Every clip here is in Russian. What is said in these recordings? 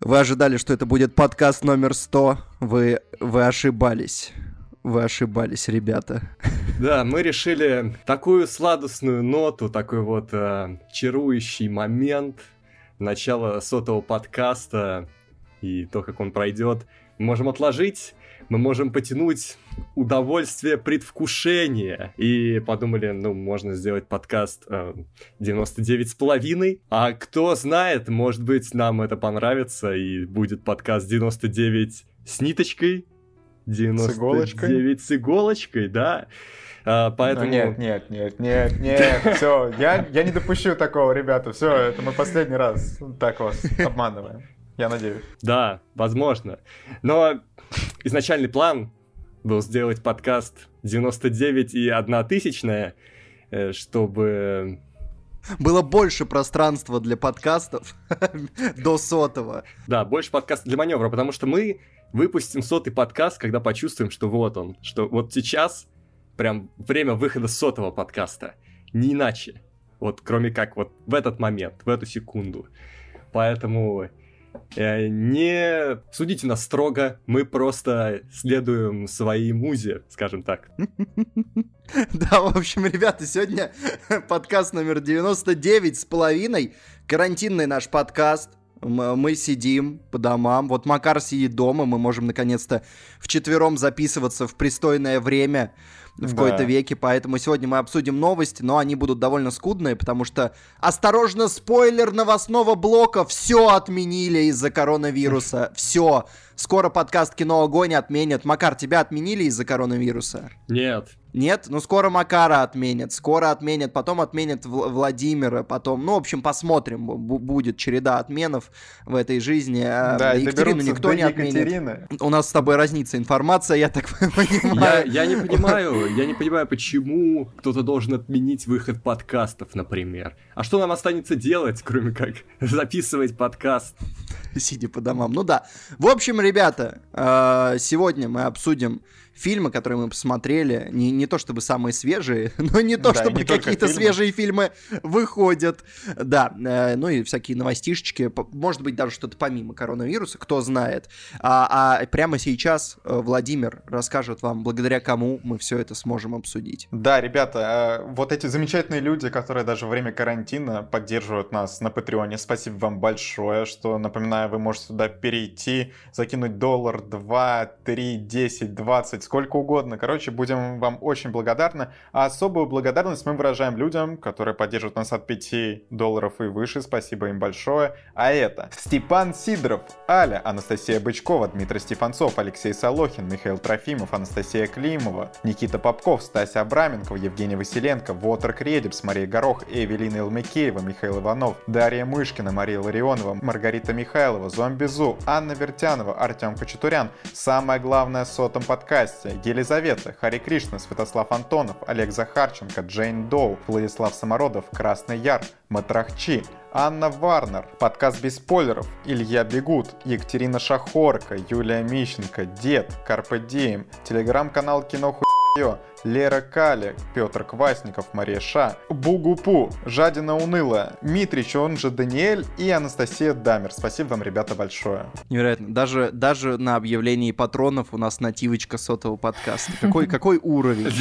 Вы ожидали, что это будет подкаст номер 100. Вы, вы ошибались. Вы ошибались, ребята. Да, мы решили такую сладостную ноту, такой вот э, чарующий момент начала сотого подкаста и то, как он пройдет, можем отложить, мы можем потянуть удовольствие предвкушения. И подумали, ну, можно сделать подкаст э, 99 с половиной. А кто знает, может быть, нам это понравится, и будет подкаст 99 с ниточкой, 99 с иголочкой, с иголочкой да. А, поэтому... Ну, нет, нет, нет, нет, нет, все, я, я не допущу такого, ребята, все, это мы последний раз так вас обманываем, я надеюсь. Да, возможно, но изначальный план был сделать подкаст 99 и 1 тысячная, э, чтобы было больше пространства для подкастов до сотого. Да, больше подкастов для маневра, потому что мы выпустим сотый подкаст, когда почувствуем, что вот он, что вот сейчас прям время выхода сотого подкаста. Не иначе. Вот кроме как вот в этот момент, в эту секунду. Поэтому не судите нас строго, мы просто следуем своей музе, скажем так. Да, в общем, ребята, сегодня подкаст номер 99 с половиной, карантинный наш подкаст, мы сидим по домам. Вот Макар сидит дома, мы можем наконец-то вчетвером записываться в пристойное время в да. какой-то веке, поэтому сегодня мы обсудим новости, но они будут довольно скудные, потому что, осторожно, спойлер новостного блока, все отменили из-за коронавируса, все. Скоро подкаст «Кино Огонь» отменят. Макар, тебя отменили из-за коронавируса? Нет. Нет? Ну, скоро Макара отменят, скоро отменят, потом отменят Вл- Владимира, потом... Ну, в общем, посмотрим, б- будет череда отменов в этой жизни. А, да, Екатерину никто не отменит. Екатерины. У нас с тобой разнится информация, я так понимаю. Я, я не понимаю, я не понимаю, почему кто-то должен отменить выход подкастов, например. А что нам останется делать, кроме как записывать подкаст? Сидя по домам. Ну да. В общем, ребята, э, сегодня мы обсудим фильмы, которые мы посмотрели, не, не то чтобы самые свежие, но не то да, чтобы какие-то свежие фильмы выходят. Да, э, ну и всякие новостишечки, может быть, даже что-то помимо коронавируса, кто знает. А, а прямо сейчас э, Владимир расскажет вам, благодаря кому мы все это сможем обсудить. Да, ребята, э, вот эти замечательные люди, которые даже во время карантина поддерживают нас на Патреоне, спасибо вам большое, что, напоминаю, вы можете туда перейти, закинуть доллар, два, три, десять, двадцать, сколько угодно. Короче, будем вам очень благодарны. А особую благодарность мы выражаем людям, которые поддерживают нас от 5 долларов и выше. Спасибо им большое. А это Степан Сидоров, Аля, Анастасия Бычкова, Дмитрий Стефанцов, Алексей Солохин, Михаил Трофимов, Анастасия Климова, Никита Попков, Стася Абраменкова, Евгений Василенко, Вотер Кредипс, Мария Горох, Эвелина Илмикеева, Михаил Иванов, Дарья Мышкина, Мария Ларионова, Маргарита Михайлова, Зомбизу, Анна Вертянова, Артем Кочетурян. Самое главное сотом подкасте Настя, Елизавета, Хари Кришна, Святослав Антонов, Олег Захарченко, Джейн Доу, Владислав Самородов, Красный Яр, Матрахчи, Анна Варнер, подкаст без спойлеров, Илья Бегут, Екатерина Шахорка, Юлия Мищенко, Дед, Карпе Дием, телеграм-канал Кино Хуё, Лера Кали, Петр Квасников, Мария Ша, Бугупу, Жадина Унылая, Митрич, он же Даниэль и Анастасия Дамер. Спасибо вам, ребята, большое. Невероятно. Даже, даже на объявлении патронов у нас нативочка сотового подкаста. Какой, какой уровень?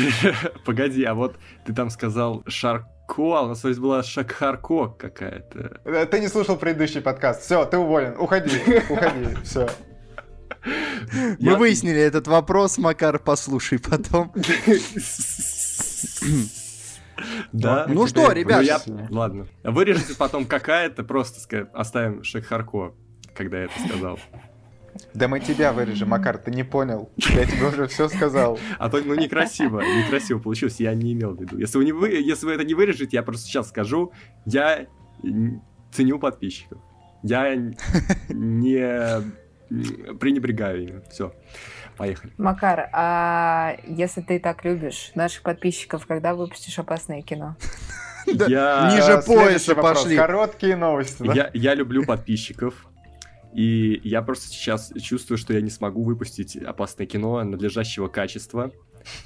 Погоди, а вот ты там сказал Шарк Ко, у нас то есть была Шакхарко какая-то. Э, ты не слушал предыдущий подкаст. Все, ты уволен. Уходи, уходи, все. Мы выяснили этот вопрос, Макар, послушай потом. Да. Ну что, ребят. Ладно. Вырежете потом какая-то, просто оставим Шахарко, когда я это сказал. Да мы тебя вырежем, Макар, ты не понял. Я тебе уже все сказал. А то, ну, некрасиво, некрасиво получилось, я не имел в виду. Если вы, не вы, если вы это не вырежете, я просто сейчас скажу, я ценю подписчиков. Я не пренебрегаю ими. Все. Поехали. Макар, а если ты так любишь наших подписчиков, когда выпустишь опасное кино? Я... Ниже пояса пошли. Короткие новости. Я, я люблю подписчиков. И я просто сейчас чувствую, что я не смогу выпустить опасное кино надлежащего качества.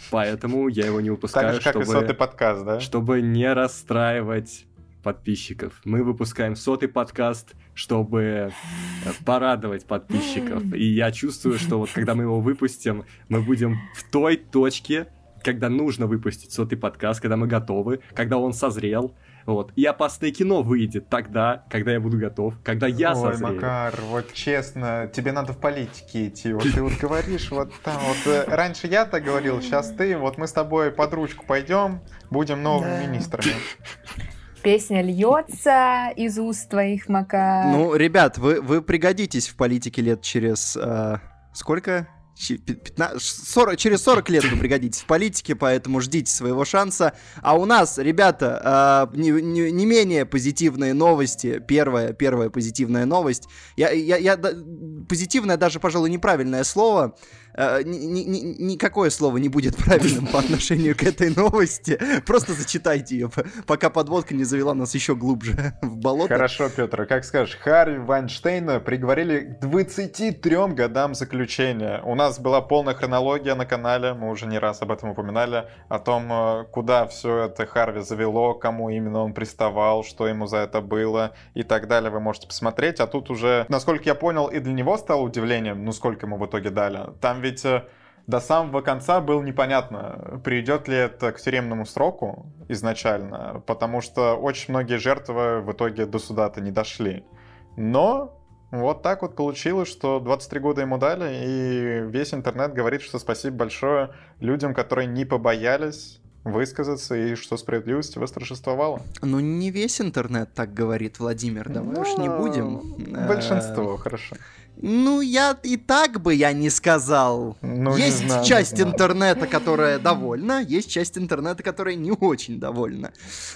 Поэтому я его не Так выпускаю, же, как и чтобы, сотый подкаст, да? чтобы не расстраивать подписчиков. Мы выпускаем сотый подкаст, чтобы э, порадовать подписчиков. И я чувствую, что вот когда мы его выпустим, мы будем в той точке, когда нужно выпустить сотый подкаст, когда мы готовы, когда он созрел. Вот. И опасное кино выйдет тогда, когда я буду готов, когда я Ой, созрею. Макар, вот честно, тебе надо в политике идти. Вот ты вот говоришь, вот там вот э, раньше я так говорил, сейчас ты, вот мы с тобой под ручку пойдем, будем новыми Да. министрами. Песня льется из уст твоих, Мака. Ну, ребят, вы, вы пригодитесь в политике лет через... э, сколько? Чи- пи- 15, 40, через 40 лет вы пригодитесь в политике, поэтому ждите своего шанса. А у нас, ребята, э, не, не- не менее позитивные новости. Первая, первая позитивная новость. Я, я, я да- позитивное даже, пожалуй, неправильное слово. Э, ни- ни- ни- никакое слово не будет правильным по отношению к этой новости. Просто зачитайте ее, пока подводка не завела нас еще глубже в болото. Хорошо, Петр, как скажешь, Харви Вайнштейна приговорили к 23 годам заключения. У нас была полная хронология на канале, мы уже не раз об этом упоминали, о том, э, куда все это Харви завело, кому именно он приставал, что ему за это было и так далее, вы можете посмотреть. А тут уже, насколько я понял, и для него стало удивлением, ну сколько ему в итоге дали. Там ведь э, до самого конца было непонятно, приведет ли это к тюремному сроку изначально, потому что очень многие жертвы в итоге до суда-то не дошли. Но вот так вот получилось, что 23 года ему дали, и весь интернет говорит, что спасибо большое людям, которые не побоялись высказаться, и что справедливость восторжествовала. Ну, не весь интернет так говорит, Владимир, давай уж не Ну, будем. Э, Большинство, хорошо. Ну, я и так бы я не сказал. Ну, не есть знаю, не часть знаю. интернета, которая довольна, есть часть интернета, которая не очень довольна.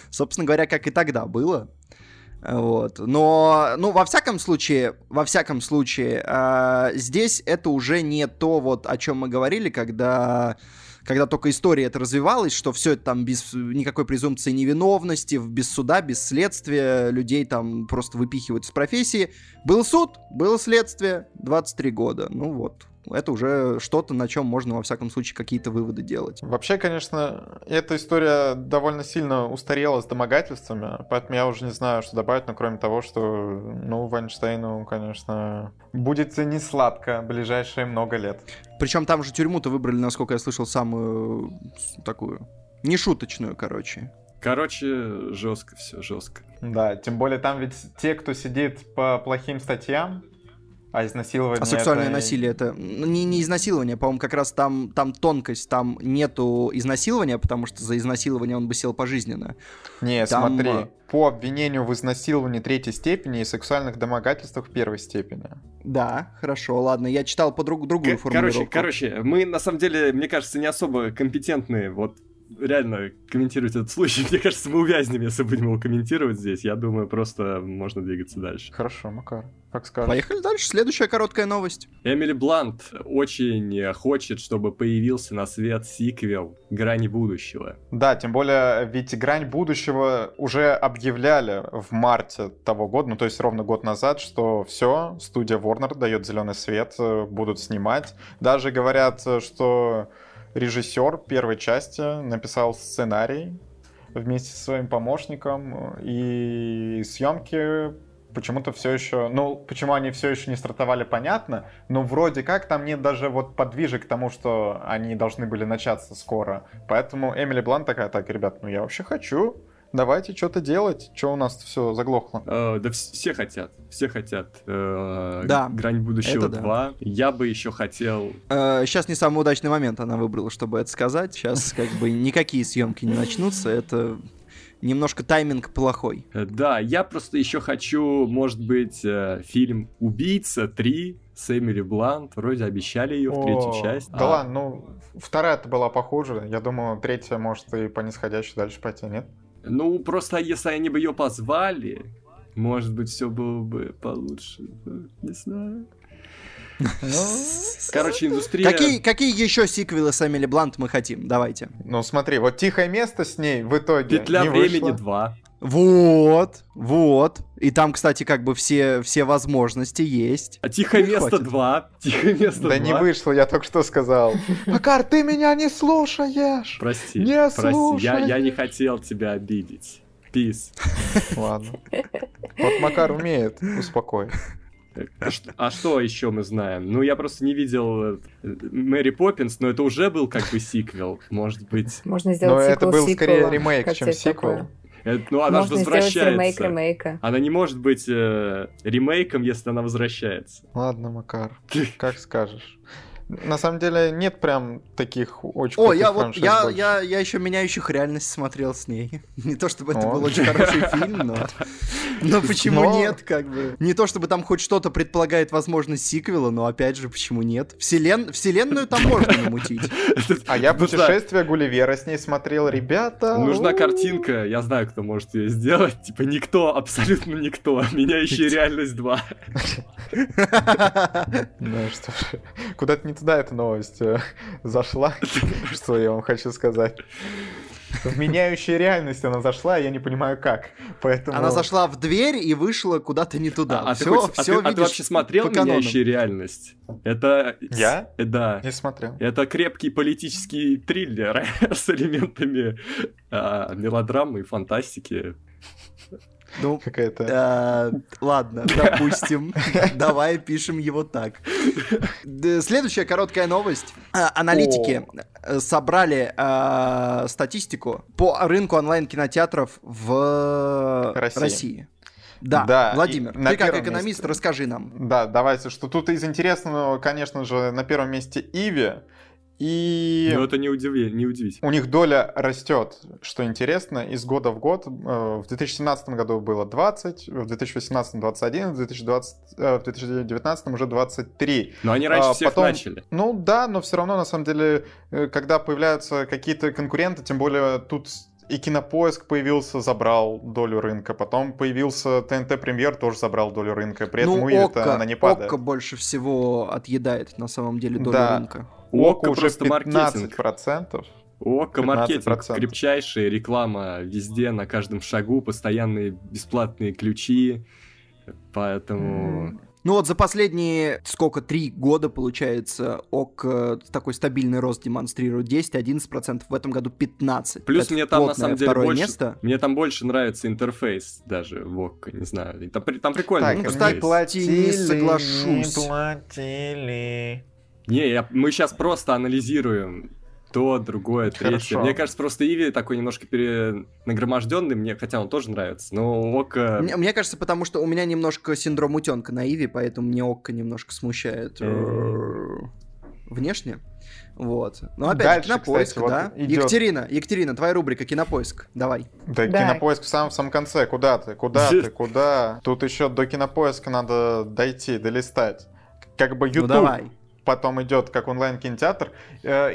Собственно говоря, как и тогда было. Вот. Но, ну, во всяком случае, во всяком случае, э, здесь это уже не то, вот, о чем мы говорили, когда когда только история это развивалась, что все это там без никакой презумпции невиновности, без суда, без следствия, людей там просто выпихивают из профессии. Был суд, было следствие, 23 года. Ну вот, это уже что-то, на чем можно, во всяком случае, какие-то выводы делать. Вообще, конечно, эта история довольно сильно устарела с домогательствами, поэтому я уже не знаю, что добавить, но кроме того, что, ну, Вайнштейну, конечно, будет не сладко ближайшие много лет. Причем там же тюрьму-то выбрали, насколько я слышал, самую такую нешуточную, короче. Короче, жестко все, жестко. Да, тем более там ведь те, кто сидит по плохим статьям, а изнасилование... А сексуальное это- насилие это ну, не, не изнасилование, по-моему, как раз там, там тонкость, там нету изнасилования, потому что за изнасилование он бы сел пожизненно. Не, Там, смотри, а, по обвинению в изнасиловании третьей степени и сексуальных домогательствах первой степени. Да, хорошо, ладно, я читал по друг, другую К- Короче, формулировку. короче, мы на самом деле, мне кажется, не особо компетентны вот реально комментировать этот случай. Мне кажется, мы увязнем, если будем его комментировать здесь. Я думаю, просто можно двигаться дальше. Хорошо, Макар, как скажешь. Поехали дальше, следующая короткая новость. Эмили Блант очень хочет, чтобы появился на свет сиквел «Грани будущего». Да, тем более, ведь грань будущего уже объявляли в марте того года, ну то есть ровно год назад, что все, студия Warner дает зеленый свет, э, будут снимать. Даже говорят, э, что режиссер первой части написал сценарий вместе со своим помощником, и съемки почему-то все еще, ну, почему они все еще не стартовали, понятно, но вроде как там нет даже вот подвижек к тому, что они должны были начаться скоро. Поэтому Эмили Блант такая, так, ребят, ну я вообще хочу, давайте что-то делать, что у нас все заглохло. Э, да вс- все хотят, все хотят. э, Да, «Грань будущего это да. 2». Я бы еще хотел... сейчас не самый удачный момент она выбрала, чтобы это сказать. Сейчас как бы никакие съемки не начнутся. Это немножко тайминг плохой. э, Да, я просто еще хочу, может быть, э, фильм «Убийца 3» с Эмили Блант. Вроде обещали ее в третью часть. Да А, ладно, ну, вторая-то была похуже. Я думаю, третья может и по нисходящей дальше пойти, нет? Ну, просто если они бы ее позвали, может быть, все было бы получше. Ну, Не знаю. Короче, индустрия... Какие, какие еще сиквелы с Эмили Блант мы хотим? Давайте. Ну смотри, вот тихое место с ней в итоге Петля не времени вышло. 2. Вот, вот. И там, кстати, как бы все, все возможности есть. А тихое Не место хватит. 2. Тихое место 2. Да не вышло, я только что сказал. Макар, ты меня не слушаешь! Прости, Не прости, я, я не хотел тебя обидеть. Пис. Ладно. Вот Макар умеет, успокой. А А что еще мы знаем? Ну, я просто не видел э, Мэри Поппинс, но это уже был как бы сиквел. Может быть... Можно сделать Но это сиквел был скорее сиквела. ремейк, Как чем сиквел. такое? Это- ну, она же Можно ремейк возвращается. ремейка. Она не может быть э, ремейком, если она возвращается. Ладно, Макар, как скажешь. На самом деле нет прям таких очень О, я вот, я, больше. я, я еще меняющих реальность смотрел с ней. Не то чтобы это О. был очень хороший фильм, но... Но почему Но- нет, как бы? Не то чтобы там хоть что-то предполагает возможность сиквела, но опять же, почему нет? Вселен... Вселенную там можно намутить. А я путешествие Гулливера с ней смотрел, ребята. Нужна картинка, я знаю, кто может ее сделать. Типа никто, абсолютно никто. Меняющая реальность 2. Ну что ж, куда-то не туда эта новость э, зашла, что я вам хочу сказать. В меняющую реальность она зашла, я не понимаю как. Поэтому... Она зашла в дверь и вышла куда-то не туда. А, а ты Все, хоть- а ты- а ты вообще смотрел «Меняющая реальность»? Это... Я? э, Да. Не смотрел. Это крепкий политический триллер с элементами а, мелодрамы и фантастики. Ну, Какая-то... э, ладно, допустим. Давай пишем его так. Следующая короткая новость. А, Аналитики э, собрали э, статистику по рынку онлайн-кинотеатров в России. России. Да, Да, Владимир, ты как экономист, месте. расскажи нам. Да, давайте, что тут из интересного, конечно же, на первом месте Иви. И Но это не, удиви- не удивительно. у них доля растет, что интересно, из года в год. Э, В 2017 году было 20, в 2018 21, в 2020, э, в 2019 уже 23. Но они раньше А, всех потом- начали. Ну да, но все равно, на самом деле, э, когда появляются какие-то конкуренты, тем более тут и Кинопоиск появился, забрал долю рынка, потом появился ТНТ Премьер, тоже забрал долю рынка, при этом ну, у Окко, она не падает. Окко больше всего отъедает на самом деле долю Да. рынка. Окко уже просто маркетинг. 15%. У Окко маркетинг 15%. крепчайший, реклама везде, на каждом шагу, постоянные бесплатные ключи. Поэтому... Ну вот за последние, сколько, три года, получается, ОК такой стабильный рост демонстрирует 10-11%, в этом году 15%. Плюс Это мне там на самом деле больше... место. Мне там больше нравится интерфейс даже в Окко, не знаю. Там, там прикольно. Так, ну, не кстати, платили, не соглашусь. не платили. Не, я- мы сейчас просто анализируем то, другое, третье. Хорошо. Мне кажется, просто Иви такой немножко перенагроможденный, мне, хотя он тоже нравится, но Ока... Мне, мне кажется, потому что у меня немножко синдром утенка на Иви, поэтому мне ОККО немножко смущает Мгм. внешне. Вот. Ну, опять Дальше, же, кинопоиск, кстати, вот да? идет- Екатерина, Екатерина, твоя рубрика Кинопоиск. Давай. Да, Да. кинопоиск в самом, в самом конце. Куда ты? Куда ты? Куда? Тут еще до кинопоиска надо дойти, долистать. Как бы Ну YouTube давай. Потом идет как онлайн-кинотеатр. Э,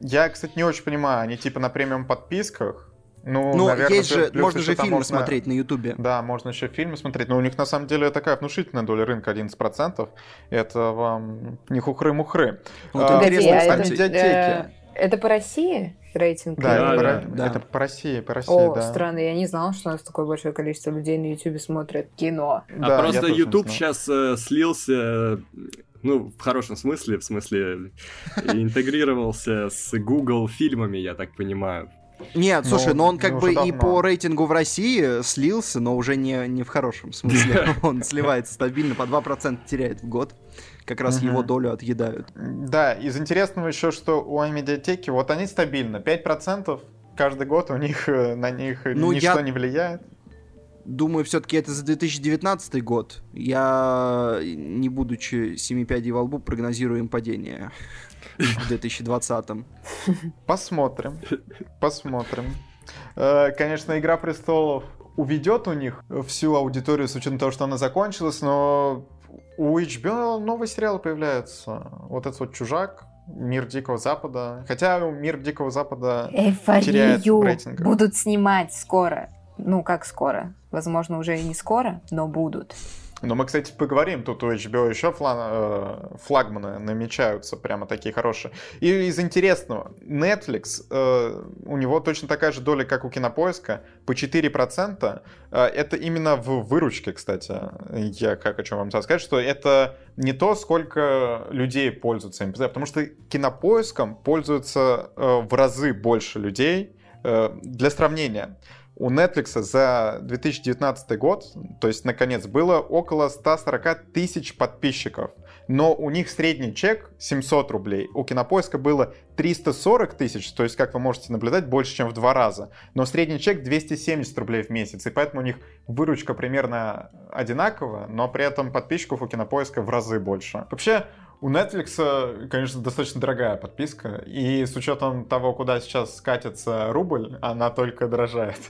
я, кстати, не очень понимаю, они типа на премиум подписках. Ну, Ну, наверное, есть же, плюс можно же фильмы можно- смотреть на Ютубе. Да, можно еще фильмы смотреть, но у них на самом деле такая внушительная доля рынка, 11%. Это вам не хухры-мухры. Вот А, интересно, а кстати, это, медиатеки. это по России рейтинг? Да, Да, это, да, по, да. это по России, по России, О, да. странно, я не знала, что у нас такое большое количество людей на YouTube смотрят кино. А Да, просто YouTube знал. сейчас э, слился, ну, в хорошем смысле, в смысле, интегрировался с Google фильмами, я так понимаю. Нет, Ну, слушай, но он как бы уже и давно. по рейтингу в России слился, но уже не, не в хорошем смысле. Он сливается стабильно, по 2% теряет в год. Как раз его долю отъедают. Да, из интересного еще, что у медиатеки, вот они стабильно, 5% каждый год у них э, на них Ну, ничто я- не влияет. Думаю, все-таки это за 2019 год. Я, не будучи семи пядей во лбу, прогнозирую им падение в 2020. Посмотрим. Посмотрим. Э, Конечно, Игра престолов уведет у них всю аудиторию с учетом того, что она закончилась, но у HBO новые сериалы появляются. Вот этот вот чужак, Мир Дикого Запада. Хотя Мир Дикого Запада теряет в Эйфорию рейтингах. будут снимать скоро. Ну, как скоро? Возможно, уже и не скоро, но будут. Но мы, кстати, поговорим. Тут у HBO еще фла- э, флагманы намечаются, прямо такие хорошие. И из интересного, Netflix, э, у него точно такая же доля, как у Кинопоиска, по 4%. Э, это именно в выручке, кстати. Я как чем вам сказать, что это не то, сколько людей пользуются им. Потому что Кинопоиском пользуются э, в разы больше людей. Э, для сравнения, у Netflix за 2019 год, то есть наконец, было около 140 тысяч подписчиков. Но у них средний чек 700 рублей. У Кинопоиска было 340 тысяч, то есть, как вы можете наблюдать, больше, чем в два раза. Но средний чек 270 рублей в месяц, и поэтому у них выручка примерно одинаковая, но при этом подписчиков у Кинопоиска в разы больше. Вообще, у Netflix, конечно, достаточно дорогая подписка, и с учетом того, куда сейчас скатится рубль, она только дорожает.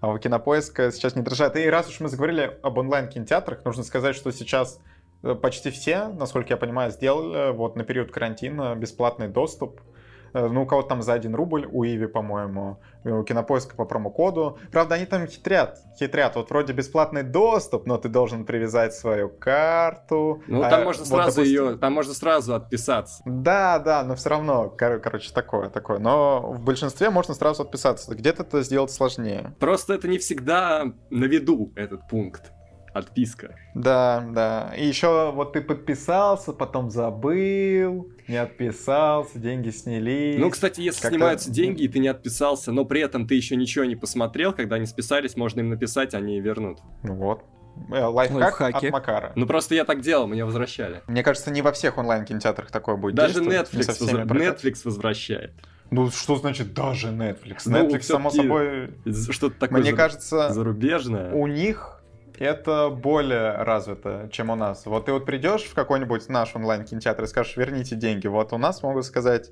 А у Кинопоиска сейчас не дорожает. И раз уж мы заговорили об онлайн-кинотеатрах, нужно сказать, что сейчас э, почти все, насколько я понимаю, сделали вот на период карантина бесплатный доступ Э, ну, у кого-то там за 1 рубль, у Иви, по-моему, у Кинопоиска по промокоду. Правда, они там хитрят, хитрят. Вот вроде бесплатный доступ, но ты должен привязать свою карту. Ну, там а, можно вот, сразу допустим... ее, там можно сразу отписаться. Да, да, но все равно, кор- короче, такое, такое. Но в большинстве можно сразу отписаться. Где-то это сделать сложнее. Просто это не всегда на виду, этот пункт отписка. Да, да. И еще вот ты подписался, потом забыл, не отписался, деньги снялись. Ну, кстати, если снимаются деньги, и ты не отписался, но при этом ты еще ничего не посмотрел, когда они списались, можно им написать, они вернут. Ну вот. Э, лайфхак Лайфхаки. от Макара. Ну просто я так делал, мне возвращали. Мне кажется, не во всех онлайн-кинотеатрах такое будет Даже Netflix, возра... Netflix возвращает. Ну, что значит даже Netflix? Ну, Netflix, само собой... Что-то такое Мне кажется, зарубежное. У них это более развито, чем у нас. Вот ты вот придешь в какой-нибудь наш онлайн-кинотеатр и скажешь, верните деньги. Вот у нас могут сказать,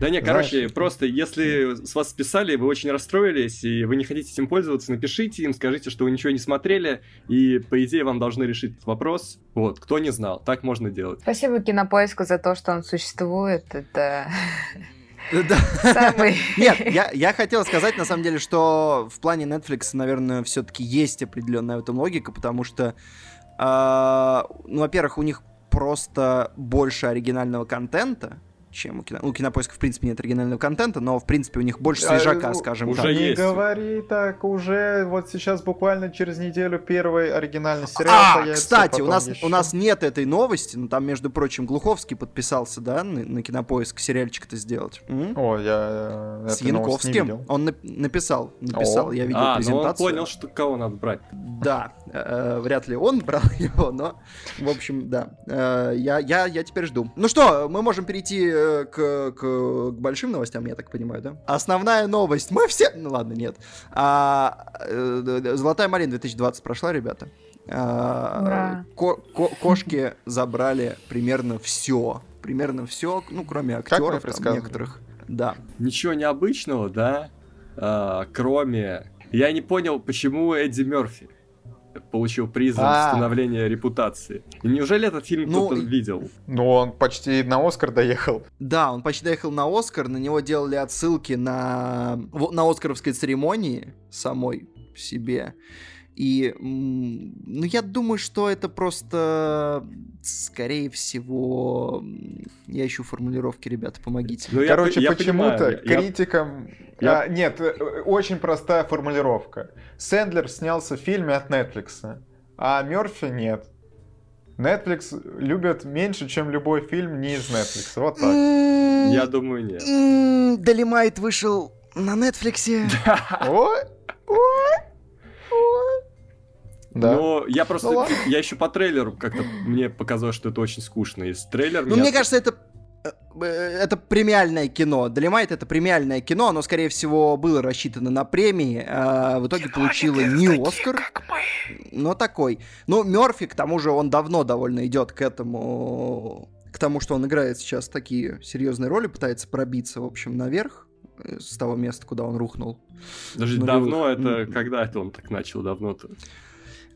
да не, короче, просто если с вас списали, вы очень расстроились, и вы не хотите этим пользоваться, напишите им, скажите, что вы ничего не смотрели, и, по идее, вам должны решить этот вопрос. Вот, кто не знал, так можно делать. Спасибо Кинопоиску за то, что он существует. Это Самый. Нет, я, я хотел сказать, на самом деле, что в плане Netflix, наверное, все-таки есть определенная в этом логика, потому что, э, ну, во-первых, у них просто больше оригинального контента, чем у кино. У кинопоиска, в принципе, нет оригинального контента, но, в принципе, у них больше свежака, а, скажем уже так. Не есть. говори так, уже вот сейчас буквально через неделю первый оригинальный сериал А, кстати, у нас, еще... у нас нет этой новости, но там, между прочим, Глуховский подписался, да, на, на кинопоиск сериальчик-то сделать. М? О, я С Янковским. Он на- написал, написал, О. я видел а, презентацию. Ну он понял, что кого надо брать. Да, э, вряд ли он брал его, но, в общем, да. Э, я, я, я теперь жду. Ну что, мы можем перейти Э, к, к, к большим новостям, я так понимаю, да? Основная новость. Мы все... Ну ладно, нет. А, э, Золотая малина 2020 прошла, ребята. А, ко ко кошки забрали примерно все. Примерно все, ну, кроме актеров там, некоторых. Да. Ничего необычного, да? А, кроме... Я не понял, почему Эдди Мерфи получил приз за а. восстановление репутации. И неужели этот фильм ну, кто-то видел? Ну, он почти на Оскар доехал. Да, он почти доехал на Оскар, на него делали отсылки на, на Оскаровской церемонии самой себе. И, ну, я думаю, что это просто, скорее всего, я ищу формулировки, ребята, помогите. Ну, Короче, почему-то критикам... Я... А, нет, э, очень простая формулировка. Сэндлер снялся в фильме от Netflix, а Мерфи нет. Netflix любят меньше, чем любой фильм не из Netflix. Вот так. Я думаю, нет. Долимайт вышел на Netflix. Ой, ой. Да. Но я просто, ну, я еще по трейлеру как-то, мне показалось, что это очень скучно. Из трейлер Ну, меня... мне кажется, это э, это премиальное кино. Долимайт это премиальное кино, оно, скорее всего, было рассчитано на премии, а в итоге кино получило не Оскар, но такой. Ну, Мерфи, к тому же, он давно довольно идет к этому, к тому, что он играет сейчас такие серьезные роли, пытается пробиться, в общем, наверх э, с того места, куда он рухнул. Даже давно это, когда это он так начал, давно-то?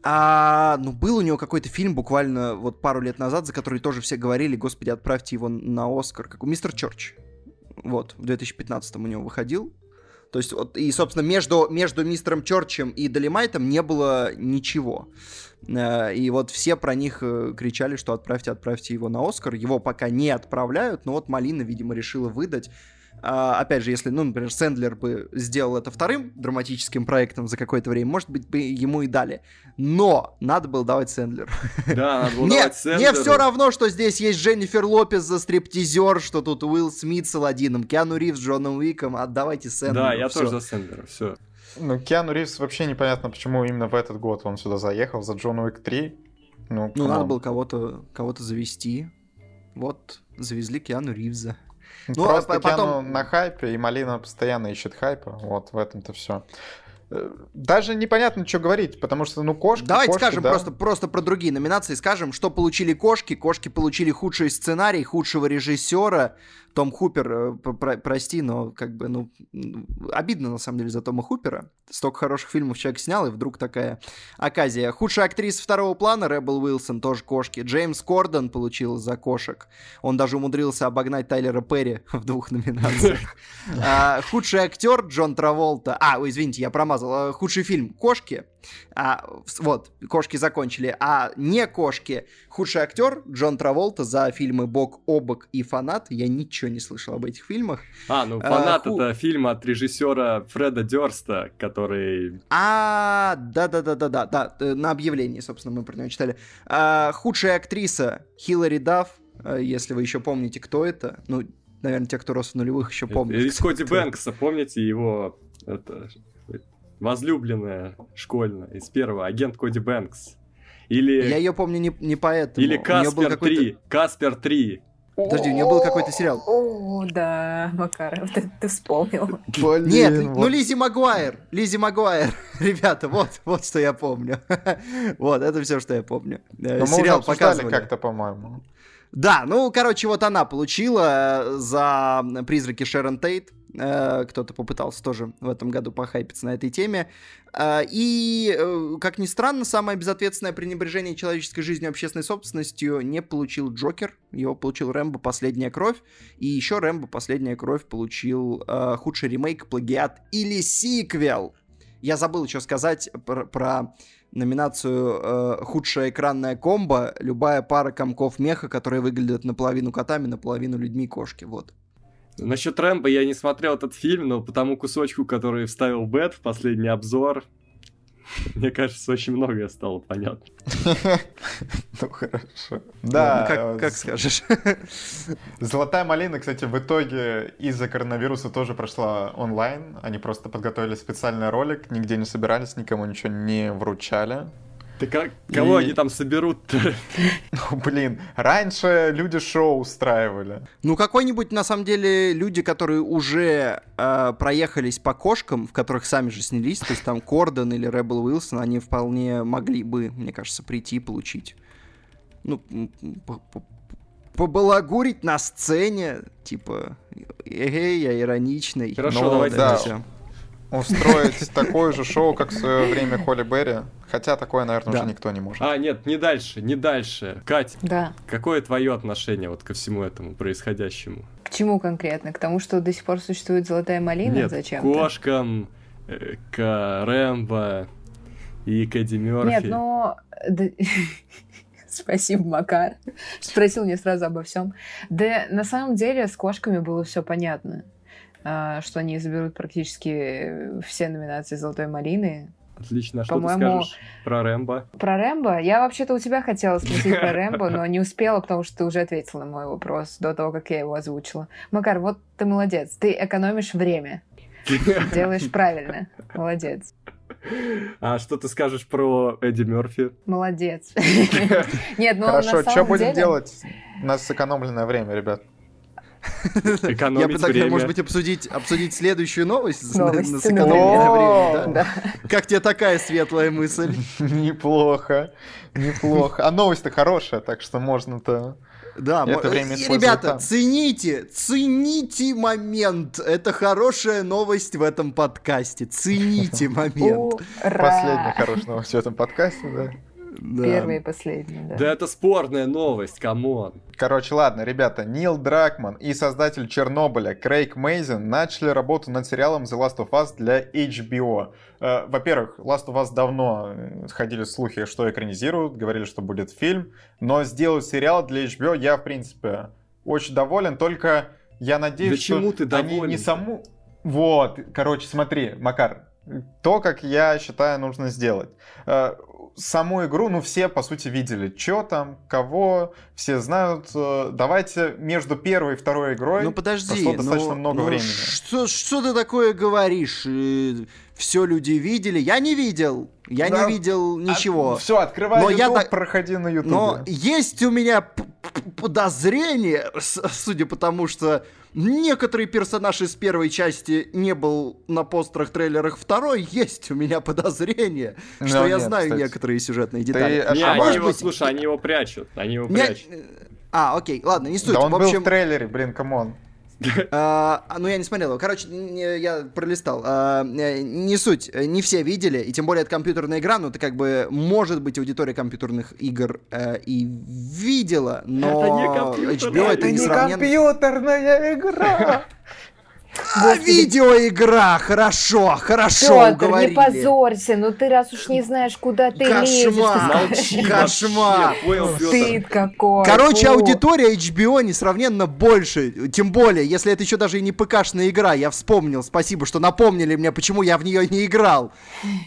А, ну, был у него какой-то фильм буквально вот пару лет назад, за который тоже все говорили, господи, отправьте его на Оскар, как у Мистер Чорч. Вот, в 2015 у него выходил. То есть, вот, и, собственно, между, между мистером Чорчем и Долимайтом не было ничего. Э, И вот все про них э, кричали, что отправьте, отправьте его на Оскар. Его пока не отправляют, но вот Малина, видимо, решила выдать. А, опять же, если, ну, например, Сэндлер бы сделал это вторым драматическим проектом за какое-то время, может быть, бы ему и дали. Но надо было давать Сэндлеру. Да, надо было Нет, давать мне Сэндлеру. все равно, что здесь есть Дженнифер Лопес за стриптизер, что тут Уилл Смит с Аладдином, Киану Ривз с Джоном Уиком, отдавайте Сэндлеру. Да, я всё. тоже за Сэндлера, все. Ну, Киану Ривз вообще непонятно, почему именно в этот год он сюда заехал, за Джон Уик 3. Ну, Ну, надо было кого-то кого завести. Вот, завезли Киану Ривза. Ну, а Просто по- потом- Киану на хайпе, и Малина постоянно ищет хайпа. Вот, в этом-то все. Даже непонятно, что говорить, потому что, ну, кошки, Давайте кошки, скажем да. просто, просто про другие номинации. Скажем, что получили кошки. Кошки получили худший сценарий, худшего режиссера. Том Хупер, э, про- прости, но как бы, ну, обидно на самом деле за Тома Хупера. Столько хороших фильмов человек снял, и вдруг такая оказия. Худшая актриса второго плана, Ребел Уилсон, тоже кошки. Джеймс Кордон получил за кошек. Он даже умудрился обогнать Тайлера Перри в двух номинациях. А, Худший актер Джон Траволта. А, извините, я промазал. А, Худший фильм «Кошки». А, вот, кошки закончили. А не кошки. Худший актер Джон Траволта за фильмы Бог о бок и Фанат. Я ничего не слышал об этих фильмах. А, ну А, фанат ху- это фильм от режиссера Фреда Дёрста, который... А, да-да-да-да-да, да, э, на объявлении, собственно, мы про него читали. А, худшая актриса Хиллари Дафф, э, если вы еще помните, кто это. Ну, наверное, те, кто рос в нулевых, еще помнят. Из Коди. Бэнкса, помните его это, возлюбленная школьная из первого, агент Коди Бэнкс. Или, Я ее помню не, не поэтому. или Каспер какой-то- 3. Каспер 3. Подожди, у нее был какой-то сериал. О, да, Макаров, ты, ты вспомнил. Блин, Нет, ну вот. Лизи Магуайр, Лизи Магуайр, ребята, вот, вот что я помню. вот, это все, что я помню. Э, Ну, мы уже Сериал обсуждали показывали. как-то, по-моему. Да, ну, короче, вот она получила э, за «Призраки Шерон Тейт». Э, Кто-то попытался тоже в этом году похайпиться на этой теме. Э, И, э, как ни странно, самое безответственное пренебрежение человеческой жизнью и общественной собственностью не получил Джокер. Его получил Рэмбо «Последняя кровь». И еще Рэмбо «Последняя кровь» получил худший ремейк, плагиат или сиквел. Я забыл еще сказать про, про номинацию э, «Худшая экранная комбо». Любая пара комков меха, которые выглядят наполовину котами, наполовину людьми кошки. Вот. Насчет Рэмбо я не смотрел этот фильм, но по тому кусочку, который вставил Бэт в последний обзор, мне кажется, очень многое стало понятно. Ну, хорошо. Да, как, э, как скажешь. Золотая малина, кстати, в итоге из-за коронавируса тоже прошла онлайн. Они просто подготовили специальный ролик, нигде не собирались, никому ничего не вручали. Ты как, кого И- они там соберут-то? Ну, блин, раньше люди шоу устраивали. Ну, какой-нибудь, на самом деле, люди, которые уже э, проехались по кошкам, в которых сами же снялись, то есть там Кордон или Ребел Уилсон, они вполне могли бы, мне кажется, прийти и получить. Ну, побалагурить на сцене, типа, эгей, я ироничный. Хорошо, Ну, давайте да. Устроить такое же шоу, как в свое время Холли Берри. Хотя такое, наверное, Да. уже никто не может. А, нет, не дальше, не дальше. Кать, Да. какое твое отношение вот ко всему этому происходящему? К чему конкретно? К тому, что до сих пор существует золотая малина? Нет, Зачем? к кошкам, э, к Рэмбо и к Эдди Мёрфи. Нет, но... да- Спасибо, Макар. Спросил мне сразу обо всем. Да, на самом деле, с кошками было все понятно. А, Что они заберут практически все номинации Золотой малины. Отлично, а что ты По-моему, скажешь про Рэмбо? Про Рэмбо? Я вообще-то у тебя хотела спросить про Рэмбо, но не успела, потому что ты уже ответил на мой вопрос до того, как я его озвучила. Макар, вот ты молодец. Ты экономишь время. Делаешь правильно. Молодец. А что ты скажешь про Эдди Мёрфи? Молодец. Нет, ну Хорошо, на что будем делать? У нас сэкономленное время, ребят. Я Экономить предлагаю, время. может быть, обсудить, обсудить следующую новость. С время, да? Да. Как тебе такая светлая мысль? Неплохо, неплохо. А новость-то хорошая, так что можно-то... Да, Это время ребята, там. цените, цените момент. Это хорошая новость в этом подкасте. Цените момент. Последняя хорошая новость в этом подкасте, да. Да. Первый и последний, да. Да это спорная новость, come on. Короче, ладно, ребята, Нил Дракман и создатель Чернобыля Крейг Мейзен начали работу над сериалом The Last of Us для HBO. Э, Во-первых, Last of Us давно э, ходили слухи, что экранизируют, говорили, что будет фильм, но сделать сериал для HBO я, в принципе, очень доволен, только я надеюсь, Да чему что ты они не саму... Вот, короче, смотри, Макар, то, как я считаю, нужно сделать. Э, Саму игру, ну, все, по сути, видели, что там, кого, все знают. Э, Давайте между первой и второй игрой Ну подожди, прошло ну, достаточно много ну, времени. Что, что ты такое говоришь? Все люди видели. Я не видел. Я Да, не видел ничего. Все, открывай Но я YouTube, так- проходи на YouTube. Но есть у меня подозрение, судя по тому, что некоторый персонаж из первой части не был на постерах, трейлерах второй, есть у меня подозрение, Ну, что я нет, знаю кстати. некоторые сюжетные детали. Ты Не, а они может его, быть- слушай, они его прячут, они его Меня- прячут. А, окей, ладно, не суть. Да он в был общем, в трейлере, блин, come on. А, ну, я не смотрел его. Короче, не- я пролистал. А, э, не суть. э, Не все видели, и тем более это компьютерная игра, но это как бы, может быть, аудитория компьютерных игр э, и видела, но Это не HBO это несравненно... компьютерная игра! А, видеоигра! Хорошо, хорошо, Петр, не уговорили. позорься, ну ты раз уж не знаешь, куда ты лезешь. ты Кошмар. Кошмар. Стыд какой. Короче, фу. аудитория HBO несравненно больше. Тем более, если это еще даже и не ПКшная игра, я вспомнил. Спасибо, что напомнили мне, почему я в нее не играл.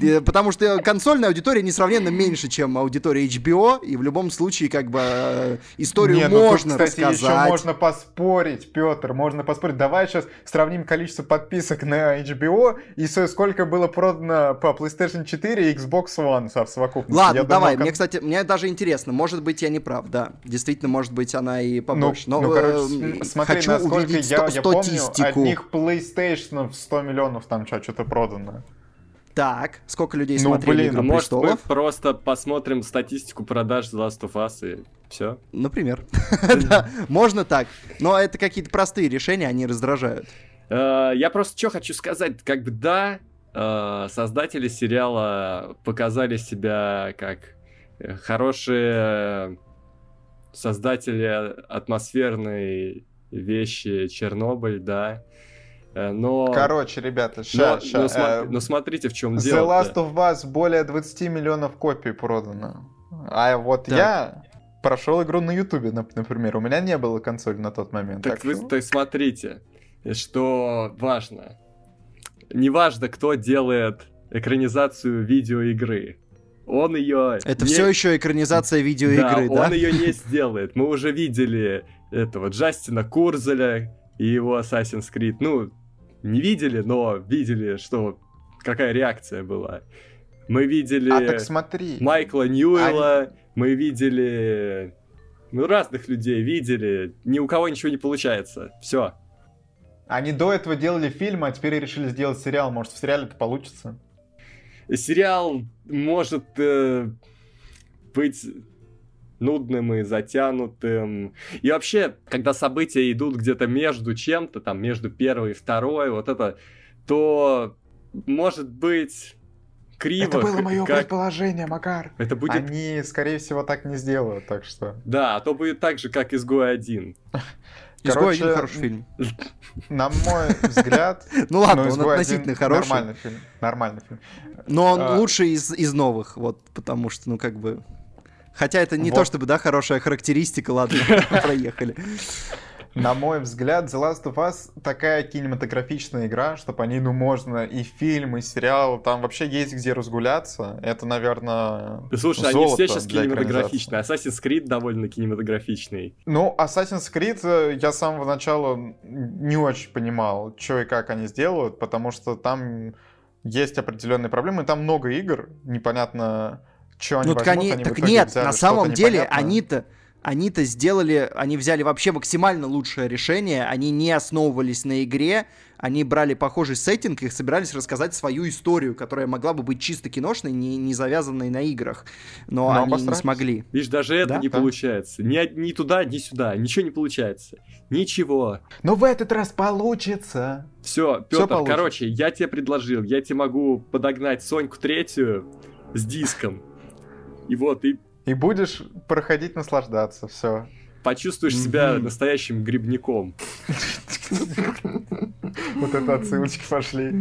Э, Потому что консольная аудитория несравненно меньше, чем аудитория HBO. И в любом случае, как бы, э, историю Не, ну тут, можно кстати, еще рассказать. можно поспорить, Петр, можно поспорить. Давай сейчас сравним количество подписок на HBO и сколько было продано по PlayStation 4 и Xbox One со- в совокупности. Ладно, Я давай. думаю, Мне, кстати, мне даже интересно. Может быть, я не прав, да. Действительно, может быть, она и Ну, побольше. Но, ну, короче, э, см- смотри, хочу насколько увидеть я, сто- я помню, статистику. одних PlayStation 100 миллионов там что-то продано. Так, сколько людей Ну, смотрели блин, «Игру А может мы престолов»? просто посмотрим статистику продаж The Last of Us и все? Например. Да, можно так. Но это какие-то простые решения, они раздражают. Э, Я просто что хочу сказать, как бы да, э, создатели сериала показали себя как э, хорошие создатели атмосферной вещи Чернобыль, да. Но, Короче, ребята, но, ща, но ща. сма- э, но смотрите, в чем The дело. Last of Us более 20 миллионов копий продано. А вот Так. я прошел игру на Ютубе, нап- например. У меня не было консоли на тот момент. Так Так, вы что- так смотрите, что важно. Неважно, кто делает экранизацию видеоигры. Он ее. Это все еще экранизация видеоигры, да? он ее не сделает. Мы уже видели этого Джастина Курзеля и его Assassin's Creed. Ну, не видели, но видели, что какая реакция была. Мы видели А так смотри. Майкла Ньюэлла, мы видели... Ну, разных людей видели. Ни у кого ничего не получается. Все. Они до этого делали фильм, а теперь решили сделать сериал. Может, в сериале это получится? Сериал может э, быть нудным и затянутым. И вообще, когда события идут где-то между чем-то, там, между первой и второй, вот это, то может быть криво. это было мое как- предположение, Макар. Это будет... Они, скорее всего, так не сделают, так что... Да, а то будет так же, как «Изгой один». «Изгой» Короче, один хороший фильм. На мой взгляд... Ну ладно, он «Изгой относительно один» хороший. Нормальный фильм. Нормальный фильм. Но он А. лучший из, из новых, вот, потому что, ну, как бы... Хотя это не Вот. то чтобы, да, хорошая характеристика, ладно, проехали. На мой взгляд, The Last of Us такая кинематографичная игра, что по ней, ну, можно и фильм, и сериал, там вообще есть где разгуляться. Это, наверное, Слушай, они все сейчас кинематографичные. Assassin's Creed довольно кинематографичный. Ну, Assassin's Creed э, я с самого начала не очень понимал, что и как они сделают, потому что там есть определенные проблемы, там много игр, непонятно, что они Ну, так, возьмут, они, они в так итоге нет, взяли на самом деле непонятное. они-то они-то сделали, они взяли вообще максимально лучшее решение, они не основывались на игре, они брали похожий сеттинг и собирались рассказать свою историю, которая могла бы быть чисто киношной, не, не завязанной на играх, но, Но они не смогли. Видишь, даже это Да, не да. получается. Ни, ни туда, ни сюда. Ничего не получается. Ничего. Но в этот раз получится. Все, Петр, получится. короче, я тебе предложил, я тебе могу подогнать Соньку третью с диском. И вот, и И будешь проходить, наслаждаться, все. почувствуешь себя настоящим грибником. Вот это отсылочки пошли.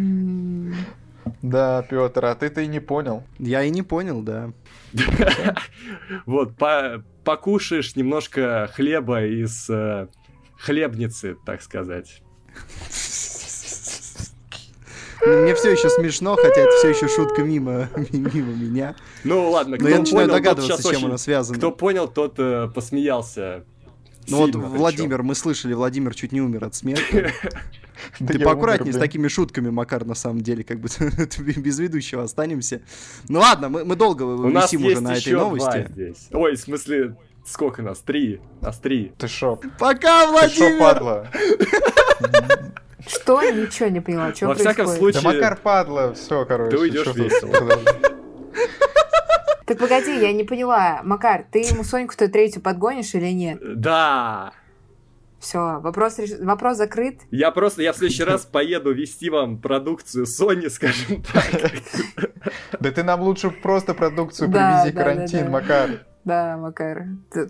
Да, Петр, а ты-то и не понял. Я и не понял, да. Вот, по- покушаешь немножко хлеба из э, хлебницы, так сказать. Мне все еще смешно, хотя это все еще шутка мимо, мимо меня. Ну ладно, Но кто я начинаю понял, догадываться, чем очень- она связана. Кто понял, тот э, посмеялся. Ну вот Сильно Владимир, мы слышали, Владимир чуть не умер от смеха. Да Ты поаккуратнее с такими шутками, Макар, на самом деле, как бы без ведущего останемся. Ну ладно, мы, мы долго висим уже на этой новости. Ой, в смысле, сколько нас? Три. Нас три. Ты шо? Пока, Ты шо, Владимир! падла? Что? Ничего не поняла. Что Во всяком происходит? Да случае- Макар падла, все, короче. Ты тут? весело. Так погоди, я не поняла. Макар, ты ему Соньку-то третью подгонишь или нет? Да. Все, вопрос, реш- вопрос закрыт. Я просто, я в следующий раз поеду вести вам продукцию Sony, скажем так. Да ты нам лучше просто продукцию привези, карантин. Макар. Да, Макар.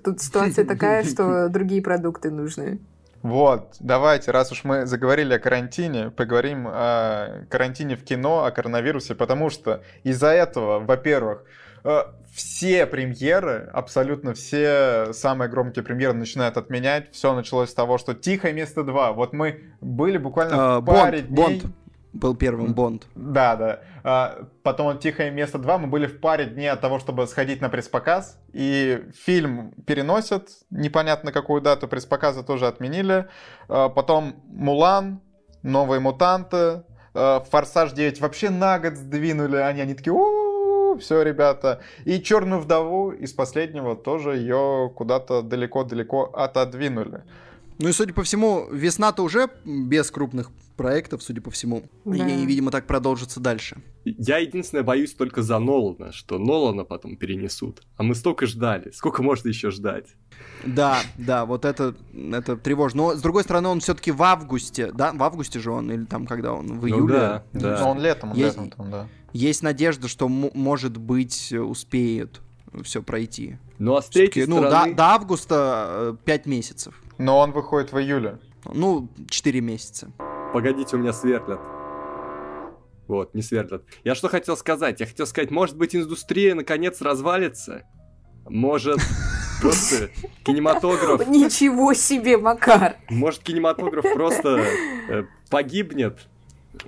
Тут ситуация такая, что другие продукты нужны. Вот, давайте, раз уж мы заговорили о карантине, поговорим о карантине в кино, о коронавирусе, потому что из-за этого, во-первых, э, все премьеры, абсолютно все самые громкие премьеры начинают отменять. Все началось с того, что «Тихое место 2». Вот мы были буквально А, в паре Бонд, дней... Бонд был первым, Бонд. Да, да. А, Потом «Тихое место 2». Мы были в паре дней от того, чтобы сходить на пресс-показ. И фильм переносят. Непонятно какую дату пресс-показа тоже отменили. А, Потом «Мулан», «Новые мутанты», а, «Форсаж 9» вообще на год сдвинули. Они, они такие, все, ребята. И «Черную вдову» из последнего тоже ее куда-то далеко-далеко отодвинули. Ну и, судя по всему, весна-то уже без крупных проектов, судя по всему. Да. И, видимо, так продолжится дальше. Я единственное боюсь только за Нолана, что Нолана потом перенесут. А мы столько ждали. Сколько можно еще ждать? Да, да, вот это, это тревожно. Но, с другой стороны, он все-таки в августе, да? В августе же он, или там, когда он, в Ну июле? да, да. Но он летом, он Есть- летом там, да. Есть надежда, что, может быть, успеет все пройти. Ну а с третьей ну, до, стороны... до августа 5 месяцев. Но он выходит в июле. Ну, 4 месяца. Погодите, у меня сверлят. Вот, не сверлят. Я что хотел сказать? Я хотел сказать, может быть, индустрия наконец развалится? Может, просто кинематограф... Ничего себе, Макар! Может, кинематограф просто э, погибнет?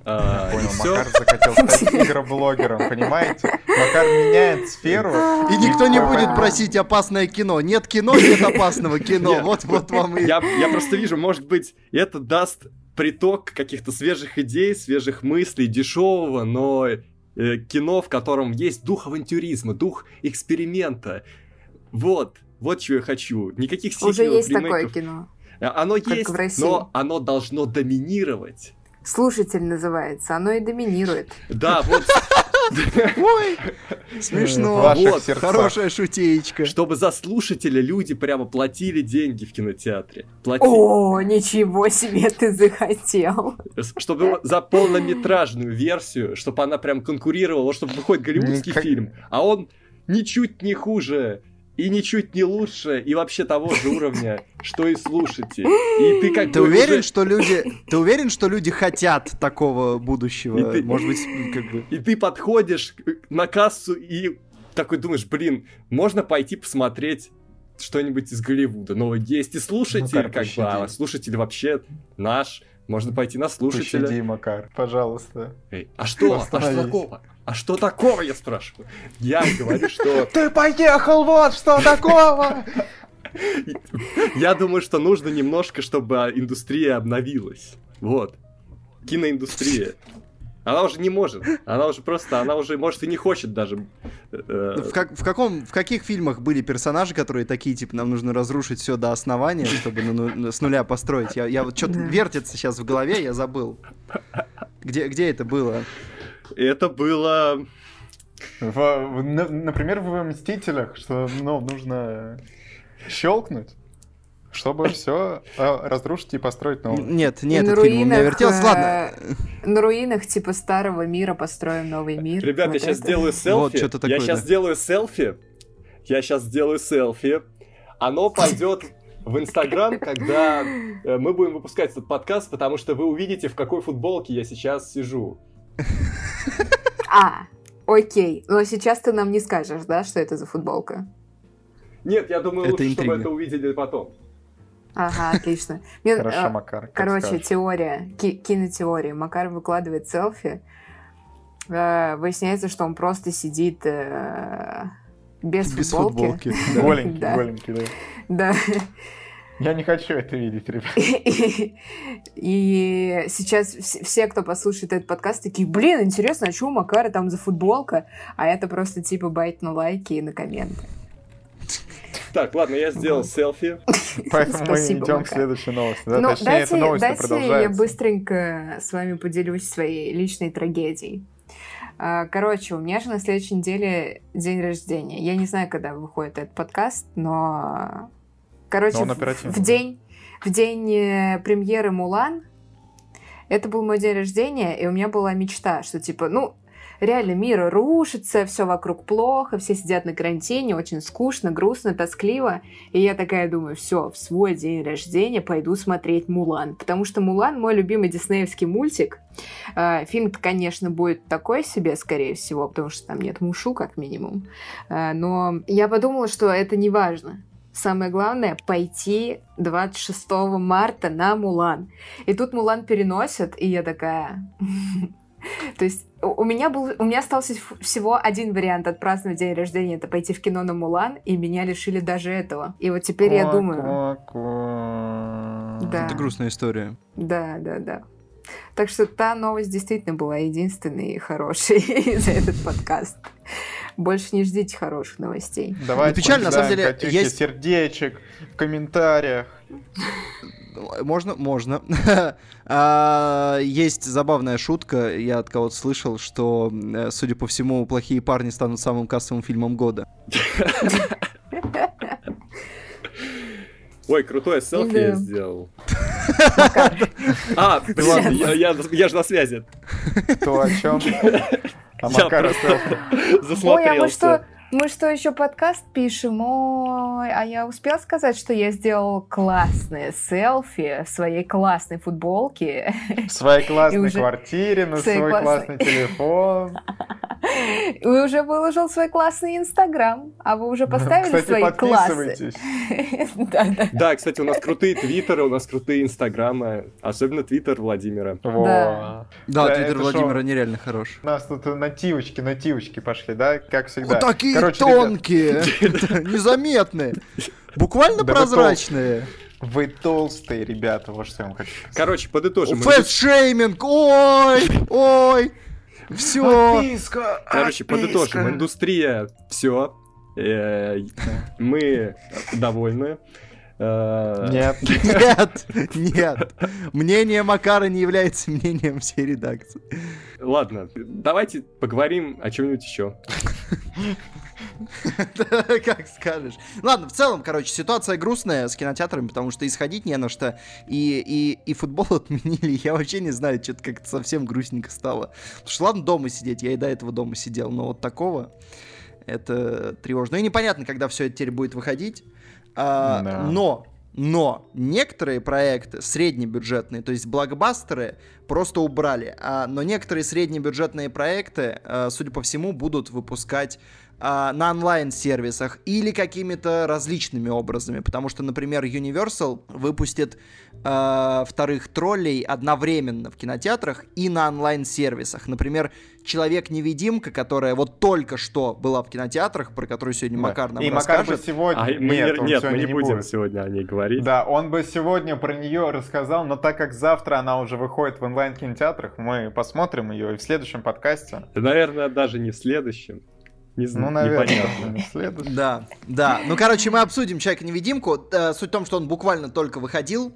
а, Понял? Макар захотел стать игроблогером, понимаете? Макар меняет сферу. И никто не будет просить опасное кино. Нет кино, нет опасного кино. Вот, вот вам и... Я, я просто вижу, может быть, это даст приток каких-то свежих идей, свежих мыслей, дешевого, но э, кино, в котором есть дух авантюризма, дух эксперимента. Вот, вот чего я хочу. Никаких Уже сиквелов, есть такое ремейков. кино. А- Оно Только есть, в России. но оно должно доминировать. Слушатель называется. Оно и доминирует. Да, вот, Ой, смешно. Вот. Хорошая шутеечка. чтобы за слушателя люди прямо платили деньги в кинотеатре. О, ничего себе ты захотел. Чтобы за полнометражную версию, чтобы она прям конкурировала, вот чтобы выходит голливудский Никак- фильм, а он ничуть не хуже и ничуть не лучше, и вообще того же уровня, что и слушайте. И ты как Ты бы уверен, уже- что люди... Ты уверен, что люди хотят такого будущего? И ты- Может быть, как бы... И ты подходишь на кассу и такой думаешь, блин, можно пойти посмотреть что-нибудь из Голливуда. Но есть и слушатель, Макар, как бы, а слушатель вообще наш. Можно пойти на слушателя. Пощади, Макар, пожалуйста. Эй, а что? А что такого? А что такого, я спрашиваю? Я говорю, что... Ты поехал, вот что такого! Я думаю, что нужно немножко, чтобы индустрия обновилась. Вот. Киноиндустрия. Она уже не может. Она уже просто, она уже, может, и не хочет даже. э, В, как- в каком, в каких фильмах были персонажи, которые такие, типа, нам нужно разрушить все до основания, чтобы ну- с нуля построить? Я, я вот что-то вертится сейчас в голове, я забыл. Где, где это было? Это было... В- в- на- например, в «Мстителях», что ну, нужно щелкнуть, чтобы все разрушить и построить новое. Нет, нет, на этот фильм руинах, вертелся. Ладно, э, На руинах типа старого мира построим новый мир. Ребята, Вот я сейчас это. сделаю селфи. что-то я такое, сейчас да. сделаю селфи. я сейчас сделаю селфи. Оно пойдет в Инстаграм, когда э, мы будем выпускать этот подкаст, потому что вы увидите, в какой футболке я сейчас сижу. А, окей. Но сейчас ты нам не скажешь, да, что это за футболка? Нет, я думаю, Это лучше, чтобы интрига. это увидели потом. Ага, отлично. Мне, Хорошо, а, Макар. Короче, скажешь. теория, ки- кинотеория. Макар выкладывает селфи. Э, Выясняется, что он просто сидит э, без, Без футболки. футболки. да. Голенький, Да. голенький, да. Да. Я не хочу это видеть, ребят. И, и сейчас вс- все, кто послушает этот подкаст, такие, блин, интересно, а что у Макара там за футболка? А это просто типа байт на лайки и на комменты. Так, ладно, я сделал селфи. Поэтому мы Спасибо, идем к следующей новости. Да? Ну, Точнее, дайте, эта новость дайте я быстренько с вами поделюсь своей личной трагедией. А, Короче, у меня же на следующей неделе день рождения. Я не знаю, когда выходит этот подкаст, но... Короче, в- в день, в день э, премьеры «Мулан» это был мой день рождения, и у меня была мечта, что типа, ну, реально мир рушится, все вокруг плохо, все сидят на карантине, очень скучно, грустно, тоскливо. И я такая думаю, все, в свой день рождения пойду смотреть «Мулан». Потому что «Мулан» мой любимый диснеевский мультик. А, Фильм-то, конечно, будет такой себе, скорее всего, потому что там нет мушу, как минимум. А, Но я подумала, что это не важно. Самое главное — пойти 26 марта на «Мулан». И тут «Мулан» переносят, и я такая... То есть у меня был, у меня остался всего один вариант отпраздновать день рождения, это пойти в кино на Мулан, и меня лишили даже этого. И вот теперь я думаю. Да. Это грустная история. да, да, да. Так что та новость действительно была единственной и хорошей за этот подкаст. Больше не ждите хороших новостей. Давайте Ну, печально, на самом деле, Катюхе есть- сердечек в комментариях. Можно, можно. А, Есть забавная шутка, я от кого-то слышал, что, э, судя по всему, «Плохие парни» станут самым кассовым фильмом года. Ой, крутое селфи Да. я сделал. А, Ладно. я, я- я же на связи. Кто о чем? А Я Макар просто остался. Ой, а засмотрелся. что, мы что, еще подкаст пишем? Ой, а я успела сказать, что я сделал классное селфи в своей классной футболке. В своей классной уже- квартире, на своей свой классный телефон. И уже выложил свой классный инстаграм. А вы уже поставили Кстати, свои классы? подписывайтесь. Да, да. Да, кстати, у нас крутые твиттеры, у нас крутые инстаграмы, особенно твиттер Владимира. Во. Да. Да, Да, твиттер Владимира нереально хорош. У нас тут нативочки, нативочки пошли, да, как всегда. Вот такие Короче, тонкие, незаметные, буквально прозрачные. вы толстые, ребята, вот что я вам хочу сказать. Короче, подытожим. Фэт-шейминг, ой, ой, все. Подписка, Короче, подытожим. отписка. Индустрия, все. Мы довольны. Э, Нет. Нет, нет. Мнение Макара не является мнением всей редакции. Ладно, давайте поговорим о чем-нибудь еще. Как скажешь. Ладно, в целом, короче, ситуация грустная с кинотеатрами, потому что исходить не на что. И, и, и футбол отменили. Я вообще не знаю, что-то как-то совсем грустненько стало. Потому что ладно дома сидеть, я и до этого дома сидел, но вот такого это тревожно. Ну и непонятно, когда все это теперь будет выходить. А, Да. Но, но некоторые проекты среднебюджетные, то есть блокбастеры, просто убрали. А, но некоторые среднебюджетные проекты, а, судя по всему, будут выпускать а, на онлайн-сервисах или какими-то различными образами. Потому что, например, Universal выпустит а, вторых троллей одновременно в кинотеатрах и на онлайн-сервисах. Например, Человек-невидимка, которая вот только что была в кинотеатрах, про которую сегодня Да. Макар нам И Макар бы расскажет. сегодня... А мы, Нет, он нет, мы сегодня не будем будет. сегодня о ней говорить. Да, он бы сегодня про нее рассказал, но так как завтра она уже выходит в онлайн-кинотеатрах, мы посмотрим ее и в следующем подкасте. Наверное, даже не в следующем. Не Ну, знаю, наверное, в следующем. Да, да. Ну, короче, мы обсудим Человека-невидимку. Э, Суть в том, что он буквально только выходил.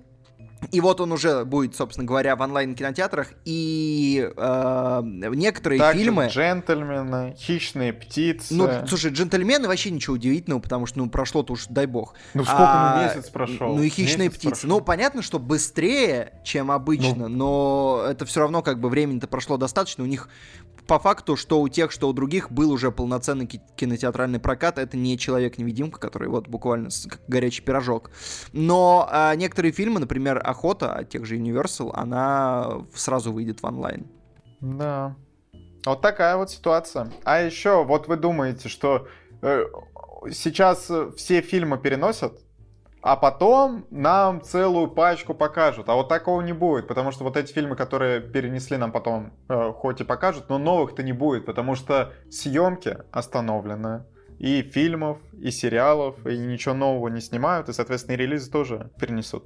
И вот он уже будет, собственно говоря, в онлайн-кинотеатрах. И э, некоторые Также фильмы... Джентльмены, хищные птицы. Ну, слушай, джентльмены вообще ничего удивительного, потому что, ну, прошло-то уж, дай бог. Ну, сколько А, ну, месяц прошел? Ну и хищные Месяц птицы. прошел. Ну, понятно, что быстрее, чем обычно, но это все равно как бы времени-то прошло достаточно. У них по факту, что у тех, что у других, был уже полноценный ки- кинотеатральный прокат. Это не Человек-невидимка, который вот буквально как горячий пирожок. Но а, некоторые фильмы, например, Охота от тех же Universal, она сразу выйдет в онлайн. Да. Вот такая вот ситуация. А еще, вот вы думаете, что э, сейчас э, все фильмы переносят, а потом нам целую пачку покажут. А вот такого не будет, потому что вот эти фильмы, которые перенесли нам потом, э, хоть и покажут, но новых-то не будет, потому что съемки остановлены. И фильмов, и сериалов, и ничего нового не снимают, и, соответственно, и релизы тоже перенесут.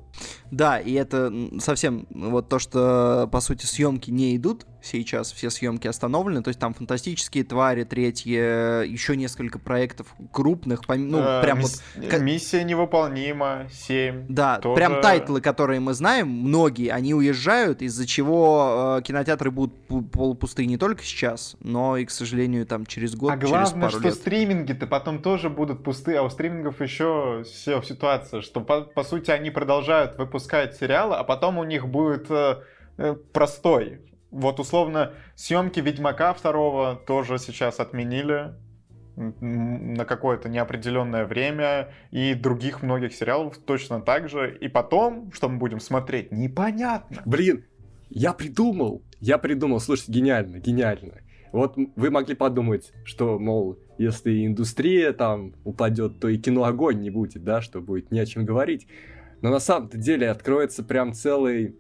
Да, и это совсем вот то, что, по сути, съемки не идут сейчас, все съемки остановлены, то есть там фантастические твари, третьи, еще несколько проектов крупных, пом- ну, Э, прям мисс- вот... как- Миссия невыполнима, 7. Да, тоже- прям тайтлы, которые мы знаем, многие, они уезжают, из-за чего э, кинотеатры будут пу- полупустые не только сейчас, но и, к сожалению, там через год, а через главное, пару что лет. стриминги-то потом тоже будут пустые, а у стримингов еще все ситуация, что по, по сути они продолжают выпускать сериалы, а потом у них будет э, э, простой. Вот условно съемки Ведьмака второго тоже сейчас отменили на какое-то неопределенное время, и других многих сериалов точно так же. И потом, что мы будем смотреть, непонятно. Блин, я придумал, я придумал, слушайте, гениально, гениально. Вот вы могли подумать, что, мол, если индустрия там упадет, то и кино огонь не будет, да, что будет не о чем говорить. Но на самом-то деле откроется прям целый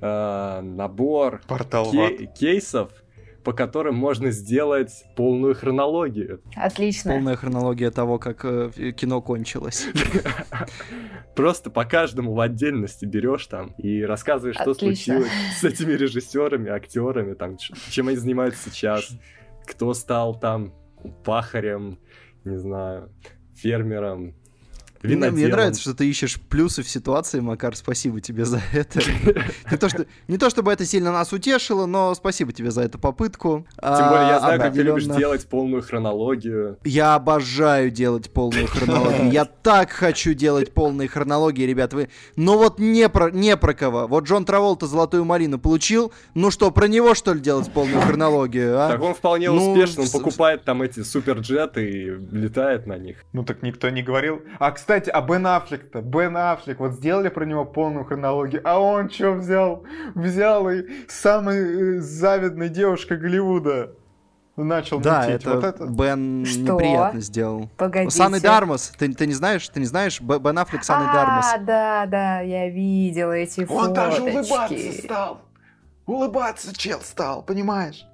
э, набор Портал в ке- кейсов, по которым можно сделать полную хронологию. Отлично. Полная хронология того, как э, кино кончилось. Просто по каждому в отдельности берешь там и рассказываешь, что случилось с этими режиссерами, актерами, там, чем они занимаются сейчас, кто стал там пахарем, не знаю, фермером, Мне, мне нравится, что ты ищешь плюсы в ситуации, Макар, спасибо тебе за это. Не то, что, не то чтобы это сильно нас утешило, но спасибо тебе за эту попытку. Тем более я знаю, как ты любишь делать полную хронологию. Я обожаю делать полную хронологию. Я так хочу делать полные хронологии, ребят. Вы... Но вот не про, не про кого. Вот Джон Траволта золотую малину получил. Ну что, про него что ли делать полную хронологию, а? Так он вполне Ну, успешно, он с- покупает там эти суперджеты и летает на них. Ну так никто не говорил. А, кстати, а Бен Аффлек-то? Бен Аффлек, вот сделали про него полную хронологию, а он что взял? Взял и самой э, завидной девушкой Голливуда начал Да, мутить. это, Вот это... Бен Что? неприятно сделал. Погодите. С Анной Дармас. Ты, ты не знаешь? Ты не знаешь? Бен Аффлек с Анной Дармас. А, да, да, я видела эти Он даже фоточки. улыбаться стал. Улыбаться чел стал, понимаешь?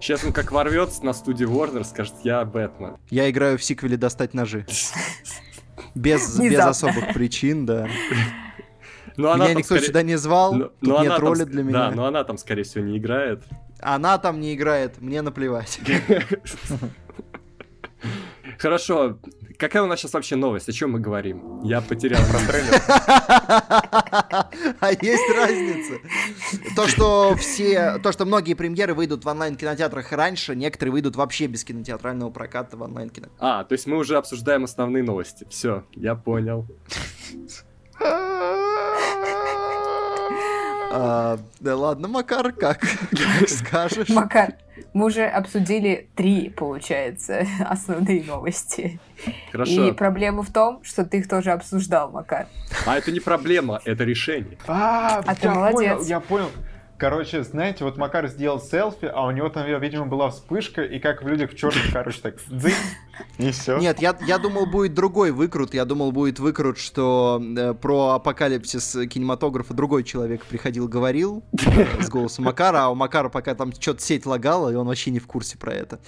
Сейчас он как ворвется на студию Warner, скажет, я Бэтмен. Я играю в сиквеле «Достать ножи». Без, без особых причин, да. Но Ну, она Меня там никто скорее- сюда не звал, Но- тут но она нет там роли ск- для Да, меня. но она там, скорее всего, не играет. Она там не играет, мне наплевать. Хорошо, какая у нас сейчас вообще новость? О чем мы говорим? Я потерял. Про трейлер. А есть разница. То, что все, то, что многие премьеры выйдут в онлайн-кинотеатрах раньше, некоторые выйдут вообще без кинотеатрального проката в онлайн-кино. А, то есть мы уже обсуждаем основные новости. Все, я понял. А, да ладно, Макар, как, как скажешь. Макар, мы уже обсудили три, получается, основные новости. Хорошо. И проблема в том, что ты их тоже обсуждал, Макар. А это не проблема, это решение. А, А ты я молодец. понял, я понял. Короче, знаете, вот Макар сделал селфи, а у него там, видимо, была вспышка, и как в людях в черных, короче, так дзынь, и все. Нет, я, я думал, будет другой выкрут. Я думал, будет выкрут, что э, про апокалипсис кинематографа другой человек приходил, говорил э, с голосом Макара, а у Макара пока там что-то сеть лагала, и он вообще не в курсе про это.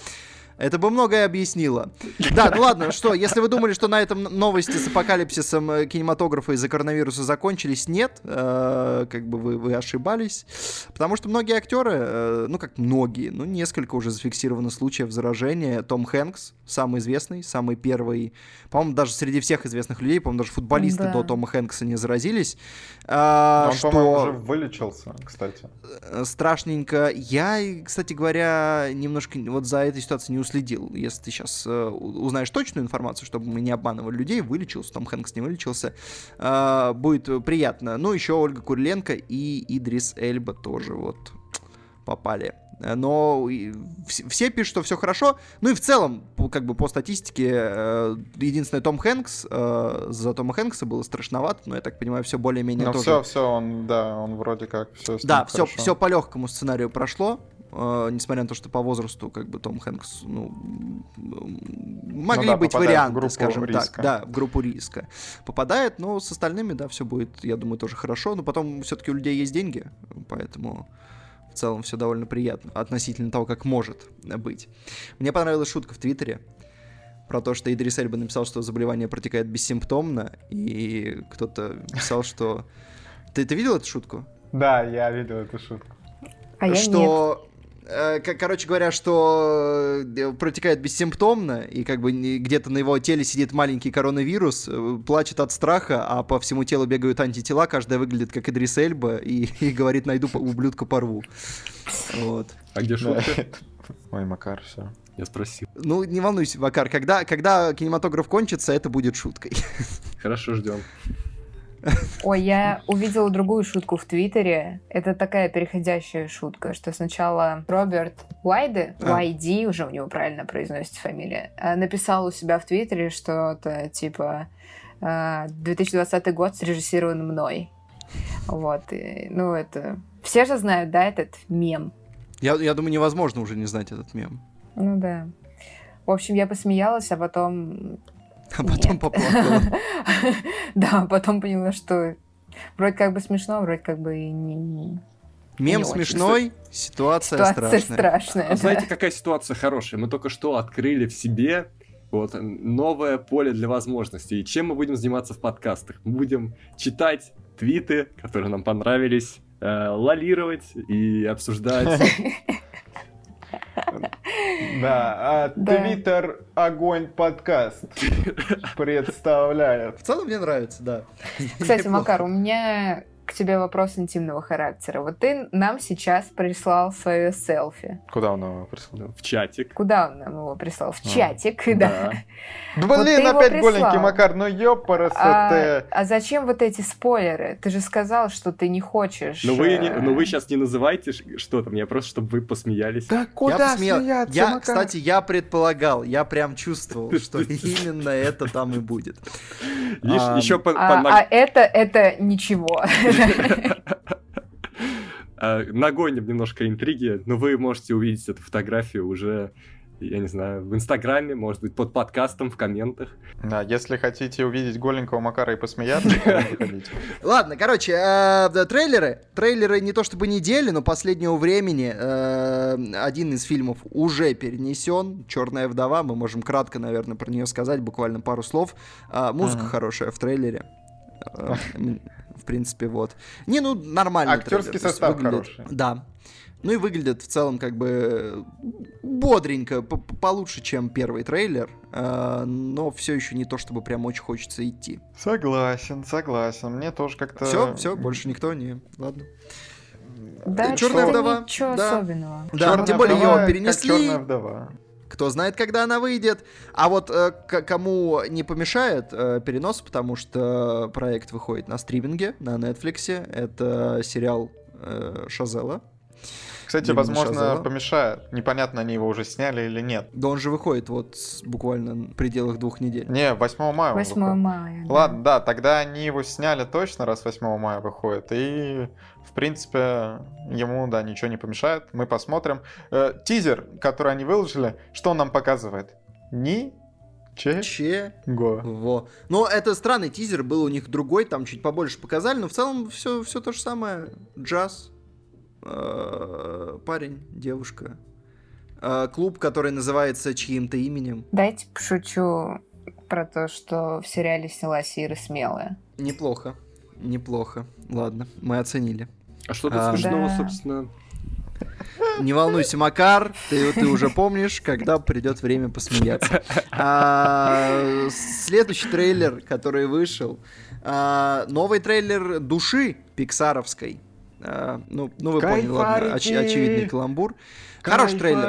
Это бы многое объяснило. Да, ну ладно, что, если вы думали, что на этом новости с апокалипсисом э, кинематографа из-за коронавируса закончились, нет, э, как бы вы, вы ошибались. Потому что многие актеры, э, ну как многие, ну несколько уже зафиксировано случаев заражения. Том Хэнкс, самый известный, самый первый, по-моему, даже среди всех известных людей, по-моему, даже футболисты Да. до Тома Хэнкса не заразились. А, Он, что по-моему, уже вылечился, кстати. э, страшненько. Я, кстати говоря, немножко вот за этой ситуацией не уследил. Если ты сейчас узнаешь точную информацию, чтобы мы не обманывали людей, вылечился, Том Хэнкс не вылечился, э, будет приятно. Ну, еще Ольга Куриленко и Идрис Эльба тоже вот попали. Но все пишут, что все хорошо. Ну и в целом, как бы по статистике, э, единственное, Том Хэнкс, э, за Тома Хэнкса было страшновато, но я так понимаю, все более-менее Ну тоже все, все, он, да, он вроде как все. да, все, все по легкому сценарию прошло. Э, несмотря на то, что по возрасту, как бы Том Хэнкс, ну, могли да, быть варианты, скажем риска. так, да, в группу риска. Попадает, но с остальными, да, все будет, я думаю, тоже хорошо. Но потом все-таки у людей есть деньги, поэтому в целом все довольно приятно относительно того, как может быть. Мне понравилась шутка в Твиттере про то, что Идрис Эльба написал, что заболевание протекает бессимптомно, и кто-то писал, что... Ты, ты видел эту шутку? Да, я видел эту шутку. А я нет. что, короче говоря, что э, протекает бессимптомно, и как бы где-то на его теле сидит маленький коронавирус, э, плачет от страха, а по всему телу бегают антитела, каждая выглядит как Идрис Эльба, и, и говорит, найду ублюдка порву. Вот. А где шутка? Ой, Макар, все. Я спросил. Ну, не волнуйся, Вакар, когда, когда кинематограф кончится, это будет шуткой. Хорошо, ждем. Ой, я увидела другую шутку в Твиттере. Это такая переходящая шутка, что сначала Роберт Уайде, А. Уайди, уже у него правильно произносится фамилия, э, написал у себя в Твиттере что-то типа э, 2020 год срежиссирован мной. Вот, и, ну это... Все же знают, да, этот мем? Я, я думаю, невозможно уже не знать этот мем. Ну да. В общем, я посмеялась, а потом... А потом Нет. поплакала. Да, потом поняла, что вроде как бы смешно, вроде как бы и не... Мем Не очень. смешной, ситуация, Ситуация страшная. страшная. А да. знаете, какая ситуация хорошая? Мы только что открыли в себе вот новое поле для возможностей. И чем мы будем заниматься в подкастах? Мы будем читать твиты, которые нам понравились, э, лолировать и обсуждать. Да, а. Твиттер Огонь подкаст представляет. В целом мне нравится, да. Кстати. Макар, у меня к тебе вопрос интимного характера. Вот ты нам сейчас прислал свое селфи. Куда он его прислал? В чатик. Куда он нам его прислал? В А, чатик, да. Да Вот блин, его опять голенький Макар, ну ёпарасы А, ты. а зачем вот эти спойлеры? Ты же сказал, что ты не хочешь. Но вы, не- э, но вы сейчас не называйте что там, я просто, чтобы вы посмеялись. Да Я куда посмеял- смеяться, Я, Макар? кстати, я предполагал, я прям чувствовал, что именно это там и будет. Видишь, А, еще А, а это, это ничего. А, нагоним немножко интриги, но вы можете увидеть эту фотографию уже, я не знаю, в Инстаграме, может быть, под подкастом, в комментах. Да, если хотите увидеть голенького Макара и посмеяться. Ладно, короче, э, трейлеры. Трейлеры не то чтобы недели, но последнего времени э, один из фильмов уже перенесен. Черная вдова. Мы можем кратко, наверное, про нее сказать, буквально пару слов. А, музыка хорошая в трейлере. В принципе, вот. Не, ну, нормально. Актерский состав хороший. Да. Ну и выглядит в целом как бы бодренько, получше, чем первый трейлер, э, но все еще не то, чтобы прям очень хочется идти. Согласен, согласен. Мне тоже как-то... Все, все, больше никто не. Ладно. Да, что-то вдова, Ничего да. особенного. Да, Чёрная тем более вдова, ее как перенесли. Чёрная вдова. Кто знает, когда она выйдет. А вот э, кому не помешает э, перенос, потому что проект выходит на стриминге, на Netflix. Это сериал э, Шазела. Кстати, Именно возможно, Шазела. помешает. Непонятно, они его уже сняли или нет. Да он же выходит вот буквально в пределах двух недель. Не, 8 мая он 8 выходит. мая. да. Ладно, да, тогда они его сняли точно, раз 8 мая выходит. И, в принципе, ему, да, ничего не помешает. Мы посмотрим. Э, тизер, который они выложили, что он нам показывает? Ничего. Че? Во. Но это странный тизер, был у них другой, там чуть побольше показали, но в целом все, все то же самое. Джаз, э, парень, девушка. э, клуб, который называется чьим-то именем. Дайте пошучу про то, что в сериале снялась Ира Смелая. Неплохо, неплохо. Ладно, мы оценили. А что тут А, смешного, Да. собственно? Не волнуйся, Макар, ты, ты уже помнишь, когда придет время посмеяться. А, следующий трейлер, который вышел, а, новый трейлер души пиксаровской. А, ну, ну, вы поняли, ладно, оч- очевидный каламбур. Хороший трейлер.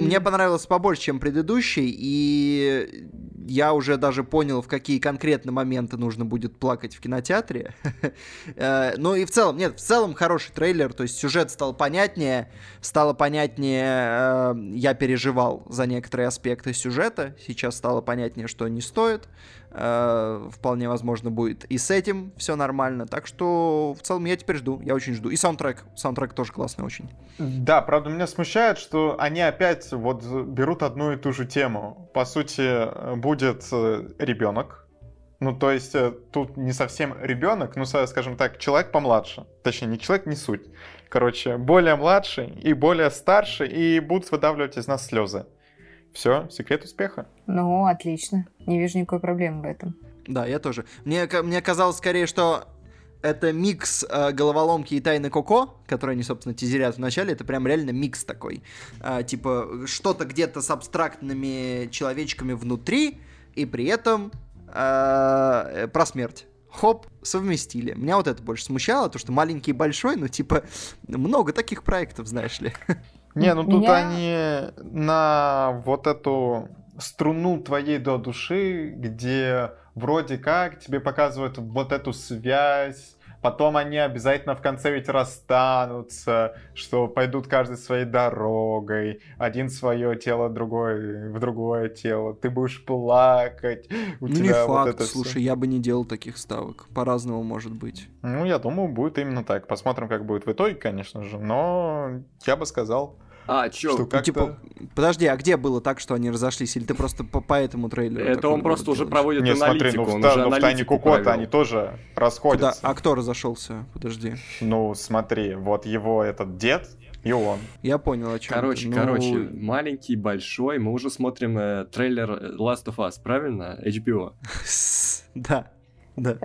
Мне понравился побольше, чем предыдущий, и я уже даже понял, в какие конкретно моменты нужно будет плакать в кинотеатре. Э, Ну и в целом, нет, в целом хороший трейлер, то есть сюжет стал понятнее, стало понятнее, э, я переживал за некоторые аспекты сюжета, сейчас стало понятнее, что не стоит, э, вполне возможно будет и с этим все нормально, так что в целом я теперь жду, я очень жду. И саундтрек, саундтрек тоже классный очень. Да, правда, меня смущает, что они опять вот берут одну и ту же тему. По сути, будет ребенок. Ну, то есть, э, тут не совсем ребенок, ну, скажем так, человек помладше. Точнее, не человек, не суть. Короче, более младший и более старший, и будут выдавливать из нас слезы. Все, секрет успеха. Ну, отлично. Не вижу никакой проблемы в этом. Да, я тоже. Мне, мне казалось скорее, что это микс э, головоломки и тайны Коко, которые они, собственно, тизерят в начале, это прям реально микс такой. А, типа, что-то где-то с абстрактными человечками внутри, и при этом э, про смерть. Хоп, совместили. Меня вот это больше смущало, то, что маленький и большой, ну, типа, много таких проектов, знаешь ли. Не, ну тут Меня- они на вот эту струну твоей до души, где вроде как тебе показывают вот эту связь, потом они обязательно в конце ведь расстанутся, что пойдут каждый своей дорогой, один свое тело, другой в другое тело, ты будешь плакать, у ну, не тебя вот факт, это всё. слушай, я бы не делал таких ставок. По-разному может быть. Ну, я думаю, будет именно так. Посмотрим, как будет в итоге, конечно же, но я бы сказал, А, чё? что Ну, как-то... типа, подожди, а где было так, что они разошлись? Или ты просто по, по этому трейлеру? Это он просто вывод уже делаешь? проводит Не, смотри, аналитику, ну в, он та- уже ну, в Тайне Кукота они тоже Куда? расходятся. А кто разошелся? Подожди. Ну, смотри, вот его этот дед и он. Я понял, о чем. Короче. Ну, короче, маленький, большой, мы уже смотрим э, трейлер Last of Us, правильно? HBO. Да, да.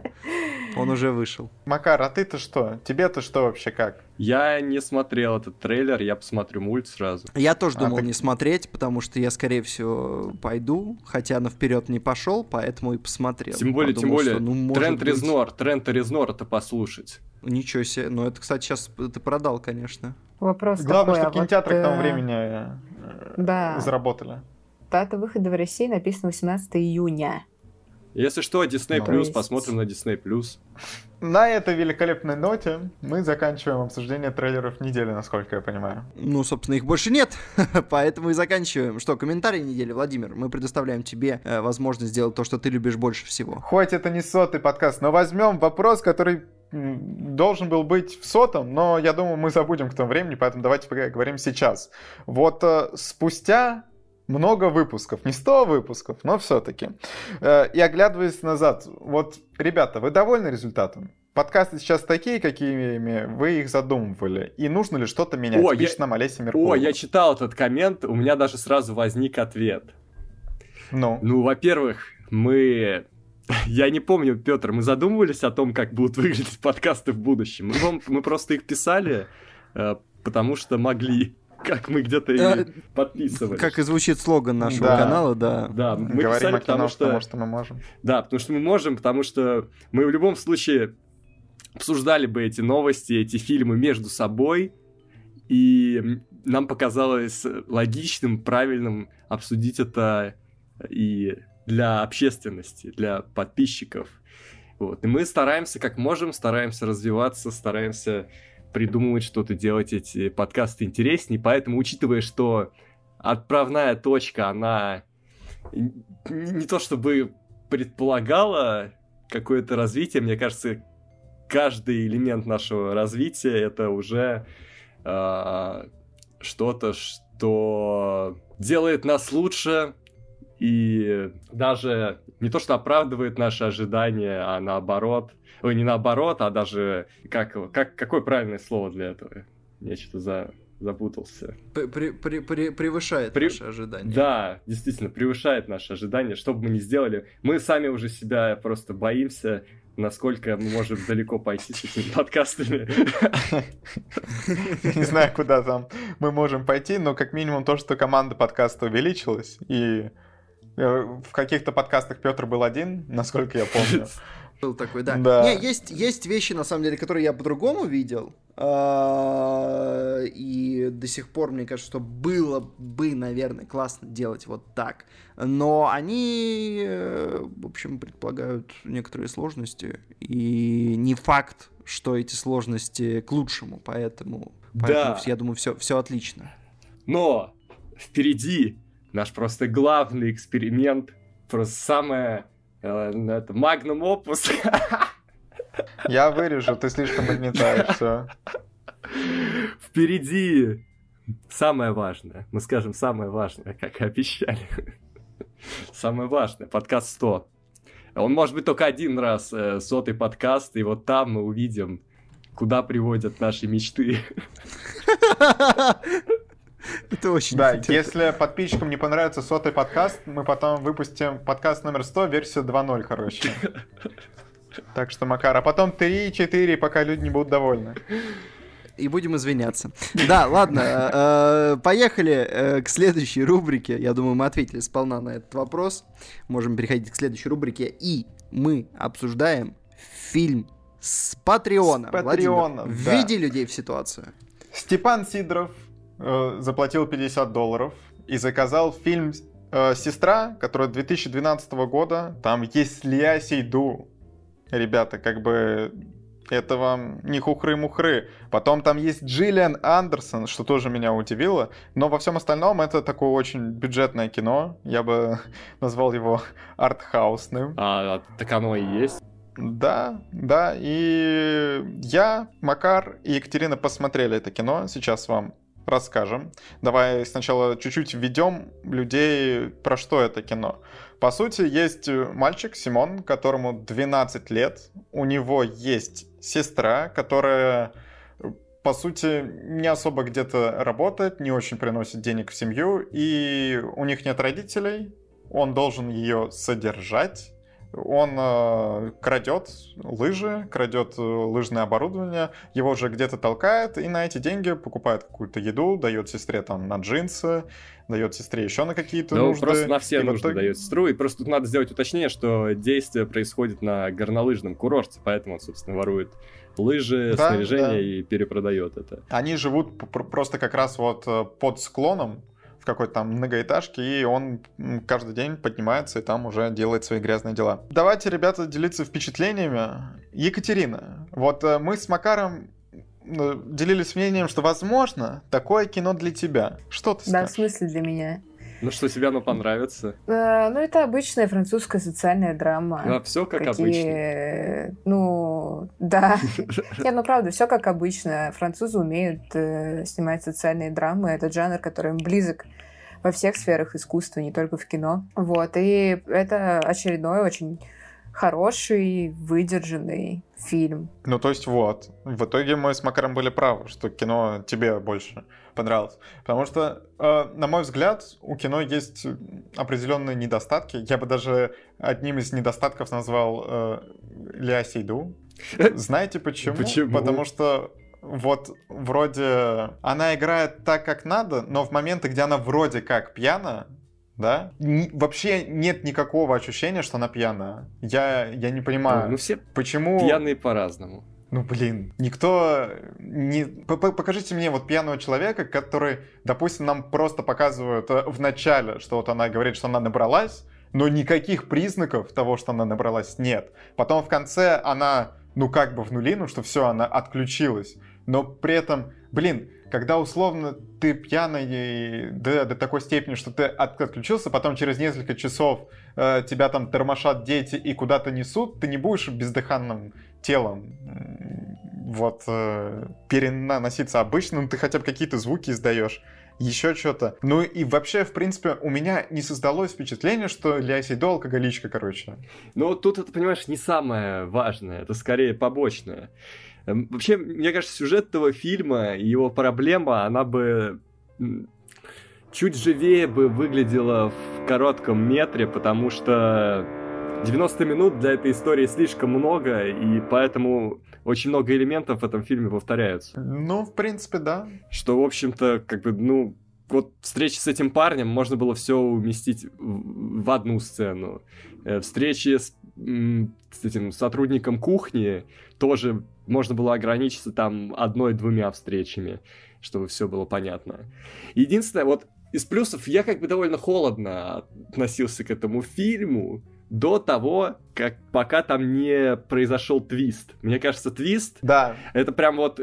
Он уже вышел. Макар, а ты-то что? Тебе-то что вообще как? Я не смотрел этот трейлер, я посмотрю мульт сразу. Я тоже А, думал так- не смотреть, потому что я, скорее всего, пойду, хотя на вперед не пошел, поэтому и посмотрел. Тем более, тем Подумал, более, что, ну, может Трент быть, Резнор, Трента Резнора это послушать. Ничего себе. Ну, это, кстати, сейчас ты продал, конечно. Вопрос Главное, такой, что а вот, кинотеатры к тому э, времени э, да. заработали. Дата выхода в России написана 18 июня. Если что, Disney Ну, Plus, есть- посмотрим на Disney Plus. На этой великолепной ноте мы заканчиваем обсуждение трейлеров недели, насколько я понимаю. Ну, собственно, их больше нет, поэтому и заканчиваем. Что, комментарий недели, Владимир? Мы предоставляем тебе э, возможность сделать то, что ты любишь больше всего. Хоть это не сотый подкаст, но возьмем вопрос, который должен был быть в сотом, но я думаю, мы забудем к тому времени, поэтому давайте поговорим сейчас. Вот э, спустя много выпусков, не 100 выпусков, но все-таки. И оглядываясь назад, вот, ребята, вы довольны результатом? Подкасты сейчас такие, какими вы их задумывали. И нужно ли что-то менять? О, я- Пишет нам Олеся Меркулова. О, я читал этот коммент, у меня даже сразу возник ответ. Ну, Ну, во-первых, мы... Я не помню, Петр, мы задумывались о том, как будут выглядеть подкасты в будущем. Мы, мы просто их писали, э, потому что могли, как мы где-то и Э, подписывали. Как и звучит слоган нашего Да. канала, да. Да, мы говорим писали, о кино, потому что... потому что мы можем. Да, потому что мы можем, потому что мы в любом случае обсуждали бы эти новости, эти фильмы между собой, и нам показалось логичным, правильным обсудить это и для общественности, для подписчиков. Вот. И мы стараемся как можем, стараемся развиваться, стараемся придумывать что-то, делать эти подкасты интереснее. Поэтому, учитывая, что отправная точка, она не то чтобы предполагала какое-то развитие, мне кажется, каждый элемент нашего развития это уже а, что-то, что делает нас лучше и даже не то, что оправдывает наши ожидания, а наоборот, ой, не наоборот, а даже как, как какое правильное слово для этого? Я что-то за запутался. При, при, при, превышает при... наши ожидания. Да, действительно, превышает наши ожидания. Что бы мы ни сделали, мы сами уже себя просто боимся, насколько мы можем далеко пойти с этими подкастами. Не знаю, куда там мы можем пойти, но как минимум то, что команда подкаста увеличилась, и в каких-то подкастах Петр был один, насколько я помню. Был такой, да. да. Не, есть, есть вещи, на самом деле, которые я по-другому видел. А, и до сих пор, мне кажется, что было бы, наверное, классно делать вот так. Но они, э, в общем, предполагают некоторые сложности. И не факт, что эти сложности к лучшему. Поэтому, поэтому да. я думаю, все, все отлично. Но впереди наш просто главный эксперимент. Просто самое Э, это Magnum Opus. Я вырежу, ты слишком нагнетаешь все. Впереди самое важное. Мы скажем самое важное, как и обещали. Самое важное. Подкаст 100. Он может быть только один раз, э, сотый подкаст, и вот там мы увидим, куда приводят наши мечты. Это очень Да, интересно. если подписчикам не понравится сотый подкаст, мы потом выпустим подкаст номер 100, версию 2.0, короче. Так что, Макар, а потом 3, 4, пока люди не будут довольны. И будем извиняться. Да, ладно, э, э, поехали э, к следующей рубрике. Я думаю, мы ответили сполна на этот вопрос. Можем переходить к следующей рубрике. И мы обсуждаем фильм с Патреона. С Патреона, да. Введи людей в ситуацию. Степан Сидоров э, заплатил 50 долларов и заказал фильм э, «Сестра», который 2012 года. Там есть Лия Сейду. Ребята, как бы это вам не хухры-мухры. Потом там есть Джиллиан Андерсон, что тоже меня удивило. Но во всем остальном это такое очень бюджетное кино. Я бы назвал его артхаусным. А, так оно и есть. Да, да, и я, Макар и Екатерина посмотрели это кино, сейчас вам расскажем. Давай сначала чуть-чуть введем людей, про что это кино. По сути, есть мальчик Симон, которому 12 лет. У него есть сестра, которая, по сути, не особо где-то работает, не очень приносит денег в семью, и у них нет родителей. Он должен ее содержать он э, крадет лыжи, крадет э, лыжное оборудование, его же где-то толкает, и на эти деньги покупает какую-то еду, дает сестре там на джинсы, дает сестре еще на какие-то ну, нужды. просто на все и нужды итоге... дает сестру, и просто тут надо сделать уточнение, что действие происходит на горнолыжном курорте, поэтому он, собственно, ворует лыжи, да, снаряжение да. и перепродает это. Они живут просто как раз вот э, под склоном, какой-то там многоэтажке, и он каждый день поднимается и там уже делает свои грязные дела. Давайте, ребята, делиться впечатлениями. Екатерина, вот э, мы с Макаром э, делились мнением, что, возможно, такое кино для тебя. Что ты Да, скажешь? в смысле для меня? Ну что, тебе оно понравится? Э, ну, это обычная французская социальная драма. Ну, а все как Какие... обычно. Ну, да. Нет, ну правда, все как обычно. Французы умеют э, снимать социальные драмы. Это жанр, который им близок во всех сферах искусства, не только в кино. Вот, и это очередной очень хороший, выдержанный фильм. Ну, то есть вот. В итоге мы с Макаром были правы, что кино тебе больше понравилось. Потому что, э, на мой взгляд, у кино есть определенные недостатки. Я бы даже одним из недостатков назвал э, Ля Сейду. Знаете почему? Почему? Потому что вот вроде она играет так, как надо, но в моменты, где она вроде как пьяна, да, Н- вообще нет никакого ощущения, что она пьяная. Я, я не понимаю, ну, все почему... пьяные по-разному. Ну, блин, никто не... Покажите мне вот пьяного человека, который, допустим, нам просто показывают э, в начале, что вот она говорит, что она набралась, но никаких признаков того, что она набралась, нет. Потом в конце она, ну, как бы в нулину, что все, она отключилась но при этом, блин, когда условно ты пьяный до, до такой степени, что ты отключился, потом через несколько часов э, тебя там тормошат дети и куда-то несут, ты не будешь бездыханным телом вот э, переноситься обычно, ну ты хотя бы какие-то звуки издаешь еще что-то. Ну и вообще, в принципе, у меня не создалось впечатление, что Ля Сейдо алкоголичка, короче. Ну тут, это, понимаешь, не самое важное, это скорее побочное. Эм, вообще, мне кажется, сюжет этого фильма и его проблема, она бы чуть живее бы выглядела в коротком метре, потому что 90 минут для этой истории слишком много, и поэтому очень много элементов в этом фильме повторяются. Ну, в принципе, да. Что, в общем-то, как бы, ну, вот встречи с этим парнем можно было все уместить в одну сцену. Э, встречи с, с этим сотрудником кухни тоже можно было ограничиться там одной-двумя встречами, чтобы все было понятно. Единственное, вот из плюсов я как бы довольно холодно относился к этому фильму до того, как пока там не произошел твист. Мне кажется, твист да. это прям вот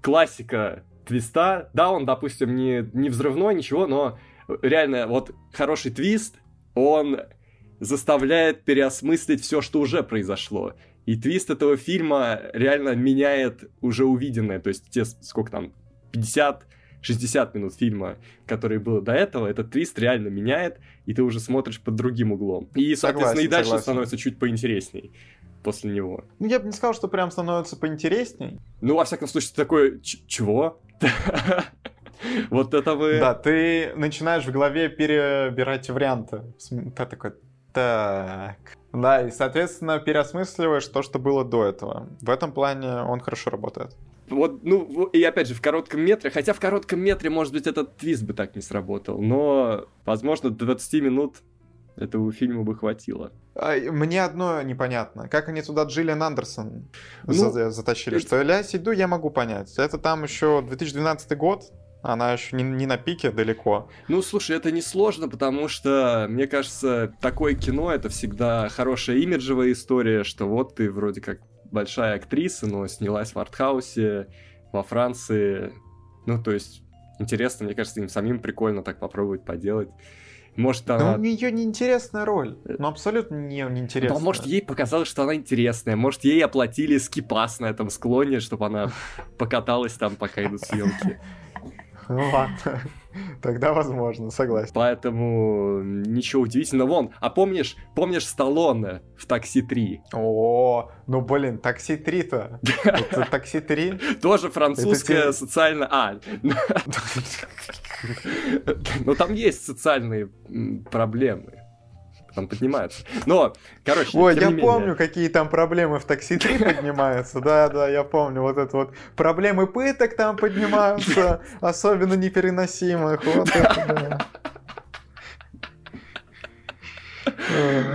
классика твиста. Да, он, допустим, не, не взрывной, ничего, но реально вот хороший твист, он заставляет переосмыслить все, что уже произошло. И твист этого фильма реально меняет уже увиденное. То есть те, сколько там, 50 60 минут фильма, которые было до этого, этот твист реально меняет, и ты уже смотришь под другим углом. И, соответственно, согласен, и дальше согласен. становится чуть поинтересней после него. Ну, я бы не сказал, что прям становится поинтересней. Ну, во всяком случае, такой, чего? Вот это вы... Да, ты начинаешь в голове перебирать варианты. Ты такой, так... Да, и, соответственно, переосмысливаешь то, что было до этого. В этом плане он хорошо работает. Вот, ну, и опять же, в коротком метре, хотя в коротком метре, может быть, этот твист бы так не сработал, но, возможно, до 20 минут этого фильма бы хватило. Мне одно непонятно. Как они туда Джиллиан Андерсон ну, за затащили? Это... Что Ля Сейду я могу понять. Это там еще 2012 год, она еще не, не на пике далеко. Ну, слушай, это несложно, потому что, мне кажется, такое кино это всегда хорошая имиджевая история, что вот ты вроде как большая актриса, но снялась в артхаусе во Франции. Ну, то есть, интересно, мне кажется, им самим прикольно так попробовать поделать. Может, она... Но у нее неинтересная роль. Ну, абсолютно не, неинтересная. Ну, может, ей показалось, что она интересная. Может, ей оплатили скипас на этом склоне, чтобы она покаталась там, пока идут съемки. Ну ладно. Тогда возможно, согласен. Поэтому ничего удивительного. Вон, а помнишь, помнишь Сталлоне в «Такси 3»? О, ну блин, «Такси 3»-то. Это «Такси 3»? Тоже французская социальная... А, ну там есть социальные проблемы там поднимаются. Но, короче, Ой, я помню, какие там проблемы в такси 3 поднимаются. Да, да, я помню. Вот это вот проблемы пыток там поднимаются, особенно непереносимых. Вот это, да.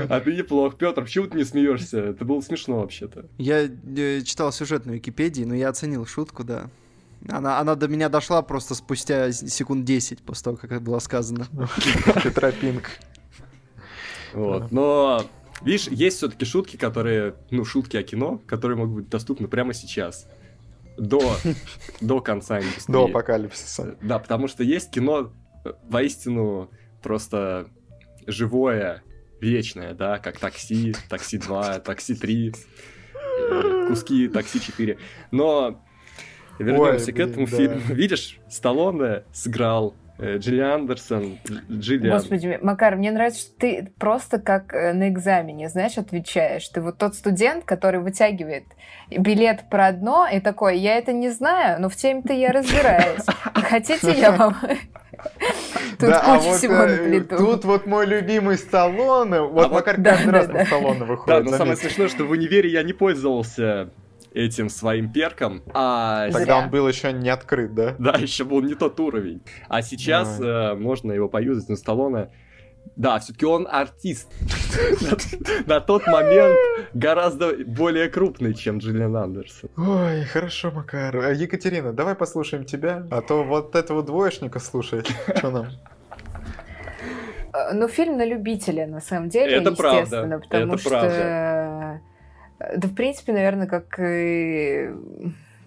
А ты неплох. Петр, почему ты не смеешься? Это было смешно вообще-то. Я э, читал сюжет на Википедии, но я оценил шутку, да. Она, она до меня дошла просто спустя секунд 10 после того, как это было сказано. Петропинг. Вот. Но Видишь, есть все-таки шутки, которые, ну, шутки о кино, которые могут быть доступны прямо сейчас. До, до конца индустрии. До апокалипсиса. Да, потому что есть кино э, воистину просто живое, вечное, да, как такси, такси 2, такси 3, э, куски такси 4. Но вернемся Ой, к этому блин, фильму. Да. Видишь, Сталлоне сыграл Джилли Андерсон, Джиллиан. Господи, Макар, мне нравится, что ты просто как э, на экзамене, знаешь, отвечаешь. Ты вот тот студент, который вытягивает билет про одно и такой, я это не знаю, но в теме-то я разбираюсь. Хотите, я вам... Тут да, а вот, э, Тут вот мой любимый Сталлоне, вот а Макар вот, каждый да, раз да, на Сталлоне выходит. Да, но самое смешное, что в универе я не пользовался этим своим перком. А Тогда Зря. он был еще не открыт, да? Да, еще был не тот уровень. А сейчас э, можно его поюзать на Сталлоне. Да, все-таки он артист. На тот момент гораздо более крупный, чем Джиллиан Андерсон. Ой, хорошо, Макар. А, Екатерина, давай послушаем тебя, а то вот этого двоечника слушать. Что нам? Э, ну, фильм на любителя, на самом деле, Это естественно, правда. потому Это что правда. Да, в принципе, наверное, как и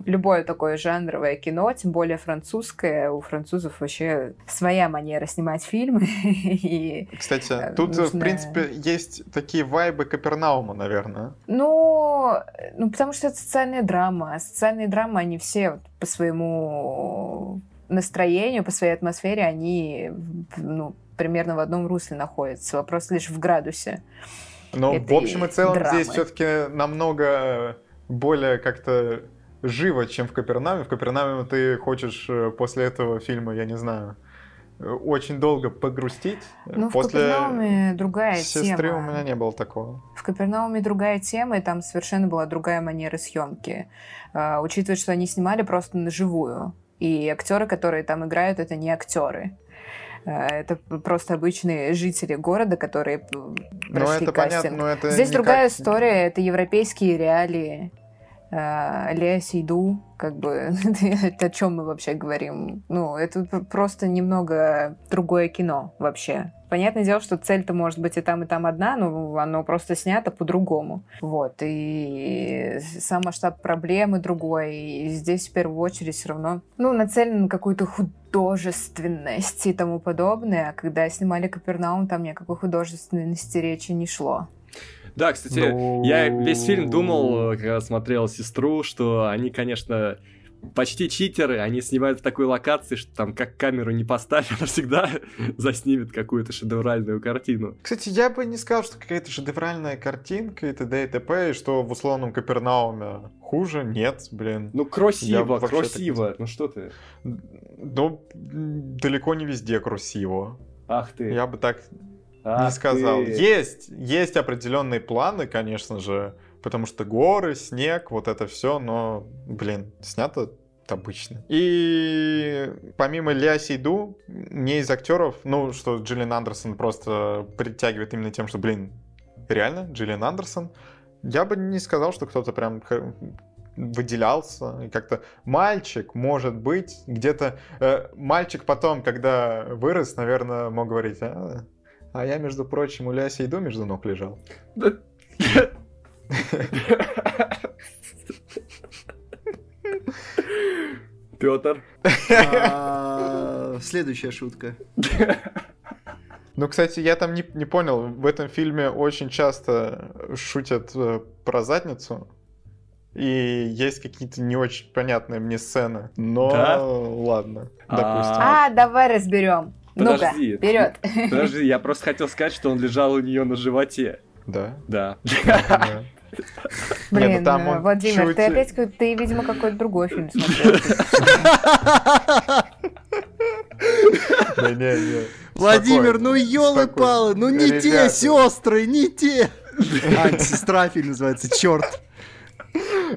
любое такое жанровое кино, тем более французское, у французов вообще своя манера снимать фильмы. и Кстати, э, тут, нужно... в принципе, есть такие вайбы Капернаума, наверное. Ну, ну, потому что это социальная драма. А социальные драмы, они все вот по своему настроению, по своей атмосфере, они ну, примерно в одном русле находятся. Вопрос лишь в градусе. Но в общем и целом драмы. здесь все-таки намного более как-то живо, чем в Капернауме. В Капернауме ты хочешь э, после этого фильма, я не знаю, э, очень долго погрустить. Ну, после в Капернауме другая сестры тема. у меня не было такого. В Капернауме другая тема, и там совершенно была другая манера съемки. А, учитывая, что они снимали просто на живую. И актеры, которые там играют, это не актеры. А, Это просто обычные жители города, которые Ну, прошли это кастинг. понятно, но это Здесь другая история, это европейские реалии. А, Лея Сейду, как бы, о чем мы вообще говорим? Ну, это просто немного другое кино вообще. Понятное дело, что цель-то может быть и там, и там одна, но оно просто снято по-другому. Вот, и сам масштаб проблемы другой, и здесь в первую очередь все равно, ну, нацелен на какую-то художественность и тому подобное, а когда снимали Капернаум, там ни о какой художественности речи не шло. Да, кстати, Ну, я весь фильм думал, когда смотрел «Сестру», что они, конечно, почти читеры, они снимают в такой локации, что там как камеру не поставь, она всегда заснимет какую-то шедевральную картину. Кстати, я бы не сказал, что какая-то шедевральная картинка и т.д. и т.п., и что в условном Капернауме хуже. Нет, блин. Ну, красиво, так красиво, ну что ты? Ну, далеко не везде красиво. Ах ты. Я бы так не ах сказал. ты. Есть, есть определенные планы, конечно же, потому что горы, снег, вот это все, но, блин, снято обычно. И помимо Ля Сейду, мне из актеров, ну, что Джиллиан Андерсон просто притягивает именно тем, что, блин, реально, Джиллиан Андерсон, я бы не сказал, что кто-то прям выделялся. И как-то мальчик, может быть, где-то... э, мальчик потом, когда вырос, наверное, мог говорить, а, а я, между прочим, у Ляси Иду между ног лежал. Петр. А, Следующая шутка. Ну, кстати, я там не, не понял, в этом фильме очень часто шутят э, про задницу, и есть какие-то не очень понятные мне сцены, но Да? ладно, А. допустим. А, давай разберем. Подожди. вперед. Подожди, я просто хотел сказать, что он лежал у нее на животе. Да. Да. да. Не, Блин, ну там он Владимир, чуть- ты опять, ты, видимо, какой-то другой фильм смотрел. Не-не-не. Владимир, Спокойно, ну елы-палы, ну не те сестры, не те. Антисестра фильм называется, черт.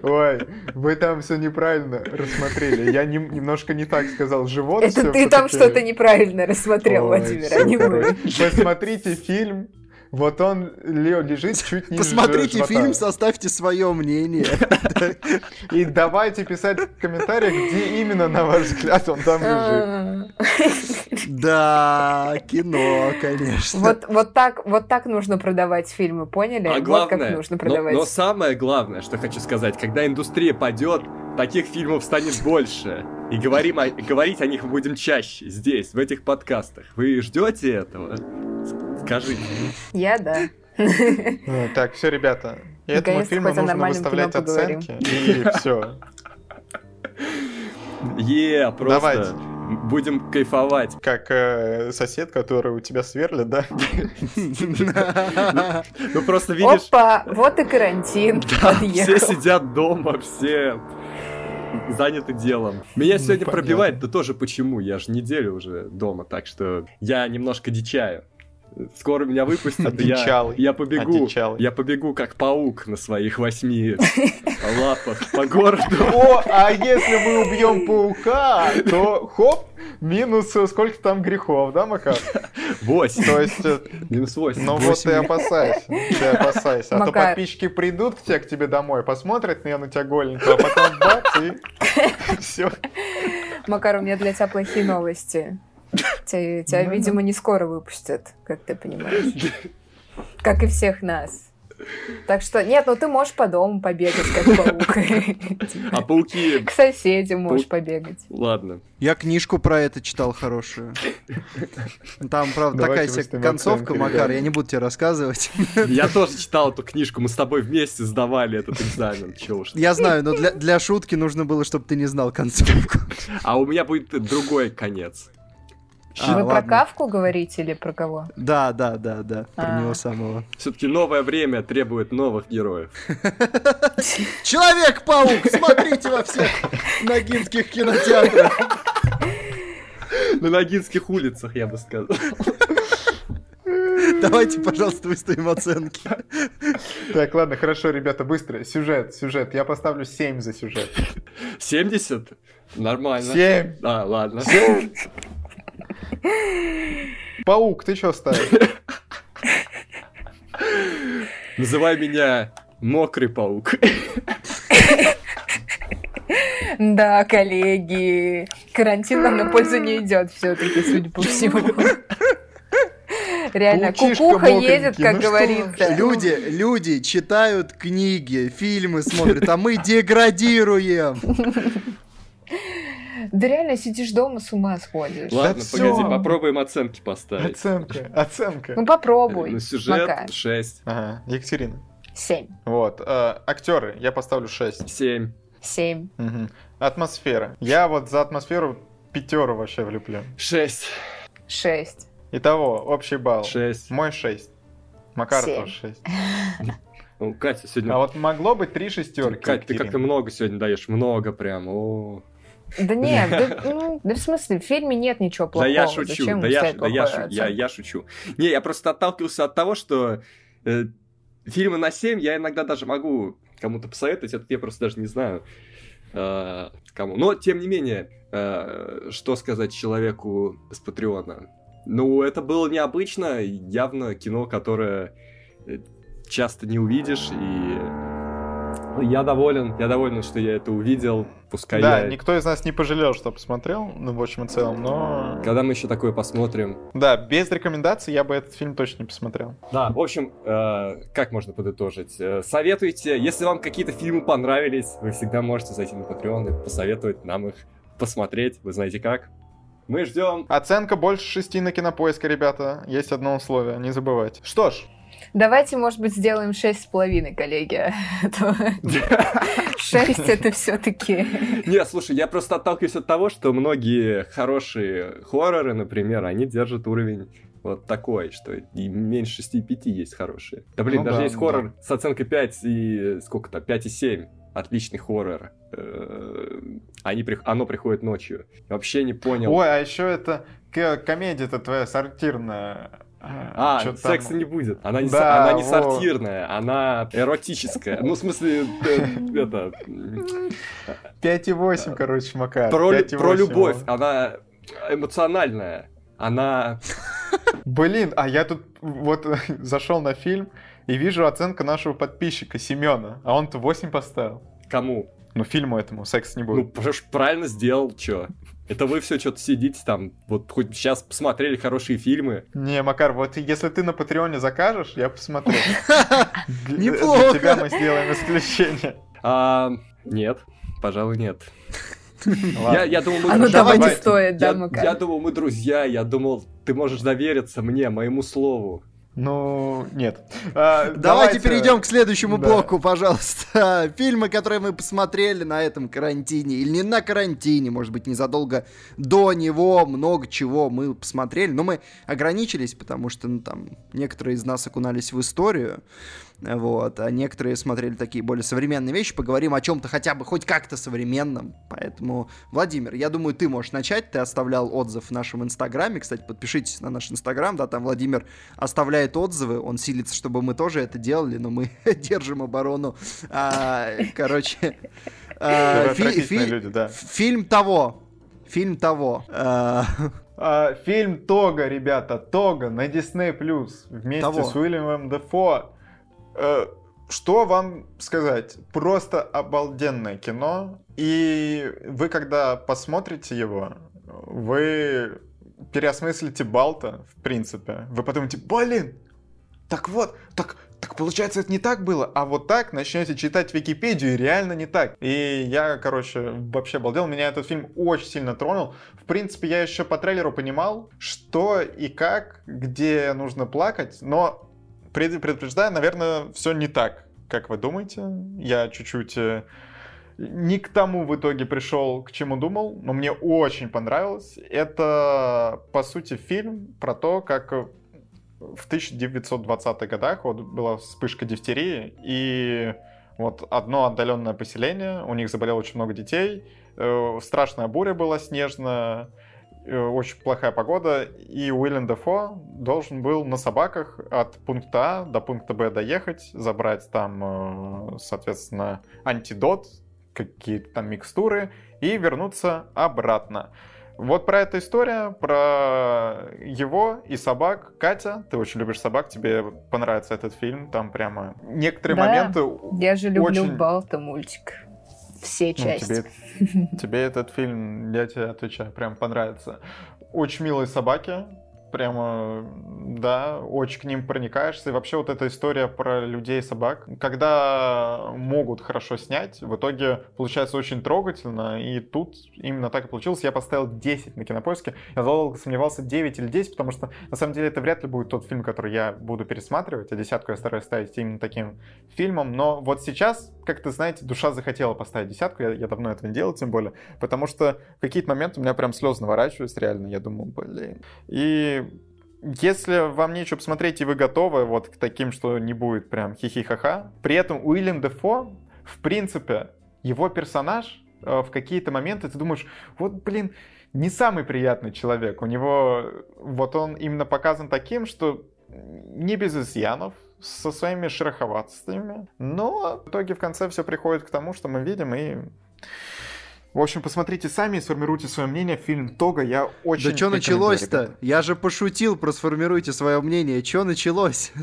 Ой, вы там все неправильно рассмотрели. Я нем- немножко не так сказал. Живот Это ты там что-то неправильно рассмотрел, Ой, Владимир, а не мы. Посмотрите фильм. Вот он, Лео, лежит чуть ниже Посмотрите живота. фильм, составьте свое мнение. И давайте писать в комментариях, где именно, на ваш взгляд, он там лежит. Да, кино, конечно. Вот, вот, так, вот так нужно продавать фильмы, поняли? А вот главное, как нужно но, продавать. но самое главное, что хочу сказать, когда индустрия падет, таких фильмов станет больше. И говорим о- говорить о них будем чаще здесь, в этих подкастах. Вы ждете этого? Скажите. Я да. Ну, Так, все, ребята. Этому фильму нужно выставлять оценки. И все. Е, просто Давайте. будем кайфовать. Как э, сосед, который у тебя сверлит, да? Ну просто видишь, Опа, вот и карантин все сидят дома, все заняты делом. Меня сегодня понятно. пробивает, да тоже почему, я же неделю уже дома, так что я немножко дичаю. Скоро меня выпустят, я, я побегу, Одичалый. я побегу как паук на своих восьми лапах по городу. О, а если мы убьем паука, то хоп, минус э, сколько там грехов, да, Макар? Восемь. То есть, э, Минус восемь. ну вот ты опасайся, ты опасайся. А то подписчики придут к тебе, к тебе домой, посмотрят на тебя голенького, а потом бац, и все. Макар, у меня для тебя плохие новости. Тебя, тебя, Ну, видимо, не скоро выпустят, как ты понимаешь. Как и всех нас. Так что, нет, ну ты можешь по дому побегать, как паук. А пауки... К соседям можешь побегать. Ладно. Я книжку про это читал хорошую. Там, правда, Давайте такая себе концовка, Макар, я не буду тебе рассказывать. Я тоже читал эту книжку, мы с тобой вместе сдавали этот экзамен. Чё уж. Я знаю, но для, для шутки нужно было, чтобы ты не знал концовку. А у меня будет другой конец. А, Вы про ладно. Кавку говорите или про кого? Да, да, да, да, про А. него самого. Все-таки новое время требует новых героев. Человек-паук, смотрите во всех ногинских кинотеатрах. На Ногинских улицах, я бы сказал. Давайте, пожалуйста, выставим оценки. Так, ладно, хорошо, ребята, быстро. Сюжет, сюжет. Я поставлю 7 за сюжет. 70? Нормально. 7! А, ладно. Паук, ты что ставишь? Называй меня Мокрый паук. Да, коллеги, карантин нам на пользу не идет все-таки, судя по всему. Реально, Паучишка кукуха едет, как ну что говорится. Люди, люди читают книги, фильмы смотрят, а мы деградируем. Да реально сидишь дома, с ума сходишь. Ладно, всё. погоди, попробуем оценки поставить. Оценка, оценка. Ну попробуй. Ну, сюжет Макар. 6. Ага, Екатерина. Семь. Вот, э, актеры, я поставлю 6. 7. Семь. Атмосфера. Я вот за атмосферу пятеру вообще влюблен. 6. Шесть. Итого, общий балл. 6. Мой 6. Макар Семь. тоже 6. Ну, Катя сегодня... А вот могло быть три шестерки. Катя, ты как-то много сегодня даешь. Много прям. О. Да нет, да, ну, да в смысле, в фильме нет ничего Да плохого. я шучу, Зачем да я, да я, шу- я, я шучу. Не, я просто отталкивался от того, что э, фильмы на 7 я иногда даже могу кому-то посоветовать, это я просто даже не знаю э, кому. Но, тем не менее, э, что сказать человеку с Патреона? Ну, это было необычно, явно кино, которое э, часто не увидишь, и я доволен, я доволен, что я это увидел, пускай Да, я... никто из нас не пожалел, что посмотрел, ну, в общем и целом, но... Когда мы еще такое посмотрим, Да, без рекомендаций я бы этот фильм точно не посмотрел. Да, в общем, э, как можно подытожить? Э, советуйте, если вам какие-то фильмы понравились, вы всегда можете зайти на Patreon и посоветовать нам их посмотреть. Вы знаете как? Мы ждем. Оценка больше шести на кинопоиске, ребята. Есть одно условие, не забывайте. Что ж, Давайте, может быть, сделаем шесть с половиной, коллеги. Шесть это все-таки. Не, слушай, я просто отталкиваюсь от того, что многие хорошие хорроры, например, они держат уровень вот такой, что и меньше 6,5 есть хорошие. Да блин, Ну даже да, есть хоррор с оценкой 5 и сколько-то, 5,7. Отличный хоррор. Э, Они, при- оно приходит ночью. Я вообще не понял. ой, а еще это комедия-то твоя сортирная. А, там? секса не будет. Она не, Да, она не вот. сортирная, она эротическая. Ну, в смысле, э, это... м, 5,8, короче, Макар. Про, лю- 5,8, про любовь. Она эмоциональная. Она... Блин, а я тут вот зашел на фильм и вижу оценка нашего подписчика Семена, а он-то 8 поставил. Кому? Ну, фильму этому секс не Ну, будет. что правильно сделал, чё. Это вы все что-то сидите там, вот хоть сейчас посмотрели хорошие фильмы. Не, Макар, вот если ты на Патреоне закажешь, я посмотрю. Для- Неплохо. Для тебя мы сделаем исключение. А, нет, пожалуй, нет. Я, Ладно. я думал, мы Оно друзья. того не стоит, да, Макар? я думал, мы друзья, я думал, ты можешь довериться мне, моему слову. Ну, нет. А, Давайте перейдем к следующему Да. блоку, пожалуйста. Фильмы, которые мы посмотрели на этом карантине, или не на карантине, может быть, незадолго до него, много чего мы посмотрели, но мы ограничились, потому что, ну, там, некоторые из нас окунались в историю, вот, а некоторые смотрели такие более современные вещи, поговорим о чем-то хотя бы хоть как-то современном, поэтому, Владимир, я думаю, ты можешь начать, ты оставлял отзыв в нашем инстаграме, кстати, подпишитесь на наш инстаграм, да, там Владимир оставляет отзывы, он силится, чтобы мы тоже это делали, но мы держим оборону. А, короче, а, фи- фи- люди, да. фильм того, фильм того. А, А, фильм Тога, ребята, Тога на Disney Plus вместе Того. с Уильямом Дефо. Э, что вам сказать? Просто обалденное кино. И вы, когда посмотрите его, вы переосмыслите Балта, в принципе. Вы подумаете, блин, так вот, так, так получается это не так было, а вот так начнете читать Википедию, и реально не так. И я, короче, вообще обалдел, меня этот фильм очень сильно тронул. В принципе, я еще по трейлеру понимал, что и как, где нужно плакать, но пред- предупреждаю, наверное, все не так, как вы думаете. Я чуть-чуть э, не к тому в итоге пришел, к чему думал, но мне очень понравилось. Это, по сути, фильм про то, как в 1920-х годах вот была вспышка дифтерии, и вот одно отдаленное поселение, у них заболело очень много детей, э, страшная буря была снежная, очень плохая погода, и Уиллен Дефо должен был на собаках от пункта А до пункта Б доехать, забрать там, э, соответственно, антидот, какие-то там микстуры и вернуться обратно. Вот про эту история, про его и собак. Катя, ты очень любишь собак, тебе понравится этот фильм, там прямо некоторые Да, моменты Я же люблю очень... Балта мультик. Все Ну, части. тебе, тебе этот фильм, я тебе отвечаю, прям понравится. Очень милые собаки, прямо, да, очень к ним проникаешься. И вообще вот эта история про людей и собак, когда могут хорошо снять, в итоге получается очень трогательно, и тут именно так и получилось. Я поставил 10 на кинопоиске, я долго сомневался 9 или 10, потому что на самом деле это вряд ли будет тот фильм, который я буду пересматривать, а десятку я стараюсь ставить именно таким фильмом, но вот сейчас, как-то, знаете, душа захотела поставить десятку, я, я давно этого не делал, тем более, потому что в какие-то моменты у меня прям слезы наворачиваются, реально, я думал, блин. И если вам нечего посмотреть, и вы готовы вот к таким, что не будет прям хихи-ха-ха, при этом Уильям Дефо, в принципе, его персонаж э, в какие-то моменты ты думаешь, вот, блин, не самый приятный человек. У него, вот он именно показан таким, что не без изъянов, со своими шероховатостями, но в итоге в конце все приходит к тому, что мы видим, и в общем, посмотрите сами и сформируйте свое мнение. Фильм Тога я очень Да что началось-то? Я же пошутил про сформируйте свое мнение. Что началось?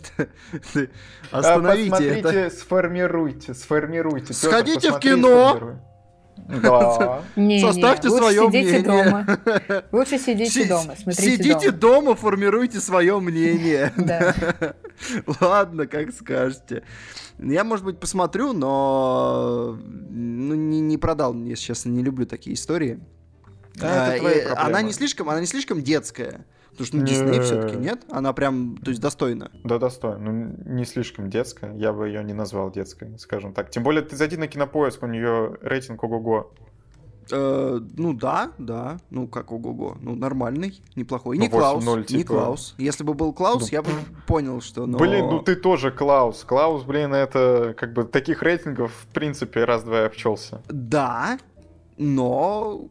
А, Остановите Посмотрите, это. сформируйте, сформируйте. Сходите в кино. Да. Не, Составьте не, лучше своё сидите мнение. дома. Лучше сидите Си- дома, смотрите Сидите дома. дома, формируйте свое мнение. Да. Ладно, как скажете. Я, может быть, посмотрю, но ну, не, не продал, если честно, не люблю такие истории. А, это А, твои и она не слишком, она не слишком детская. Потому что ну, Дисней Не. все-таки, нет? Она прям, то есть, достойна. Да, достойно. Ну, не слишком детская. Я бы ее не назвал детской, скажем так. Тем более, ты зайди на кинопоиск, у нее рейтинг ого-го. Э, ну да, да. Ну как ого-го. Ну нормальный, неплохой. Ну, не Клаус, 8:0 не типа. Клаус. Если бы был Клаус, Ну, я бы понял, что... но- Блин, ну ты тоже Клаус. Клаус, блин, это как бы таких рейтингов, в принципе, раз-два и обчелся. Да, но...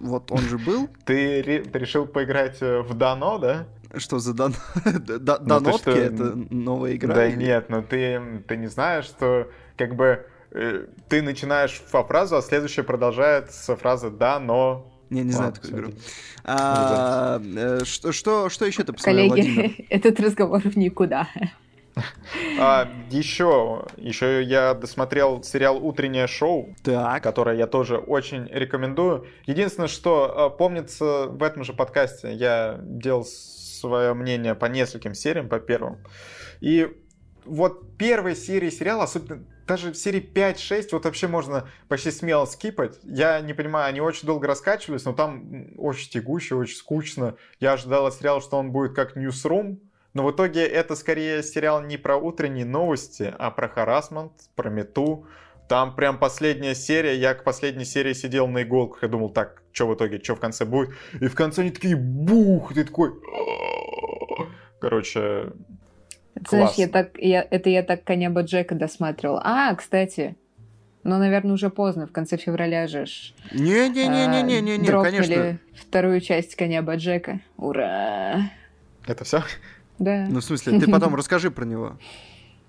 Вот он же был. Ты, ре- ты решил поиграть э, в Дано, да? Что за дан... да- Ну, ты Данотки? что, Это новая игра? Да нет, ну ты, ты не знаешь, что как бы э, ты начинаешь фа- фразу, а следующая продолжается фраза «да, но...» Не, не знаю Ладно, такую игру. А, э, Что что- что еще ты посмотрел, Владимир? Коллеги, этот разговор в никуда. А, еще, еще я досмотрел сериал «Утреннее шоу», Так, которое я тоже очень рекомендую. Единственное, что э, помнится в этом же подкасте, я делал свое мнение по нескольким сериям, по первым. И вот первые серии сериала, особенно даже в серии 5-6, вот вообще можно почти смело скипать. Я не понимаю, они очень долго раскачивались, но там очень тягуще, очень скучно. Я ожидал от сериала, что он будет как Newsroom, но в итоге это скорее сериал не про утренние новости, а про харасмент, про мету. Там прям последняя серия, я к последней серии сидел на иголках и думал, так, что в итоге, что в конце будет? И в конце они такие, бух, ты такой... Короче, Знаешь, Класс. я так, я, это я так коня Боджека досматривал. А, кстати, ну, наверное, уже поздно, в конце февраля же не-не-не-не-не-не, конечно. вторую часть коня Боджека. Ура! это все? Да. Ну, в смысле, ты потом расскажи про него.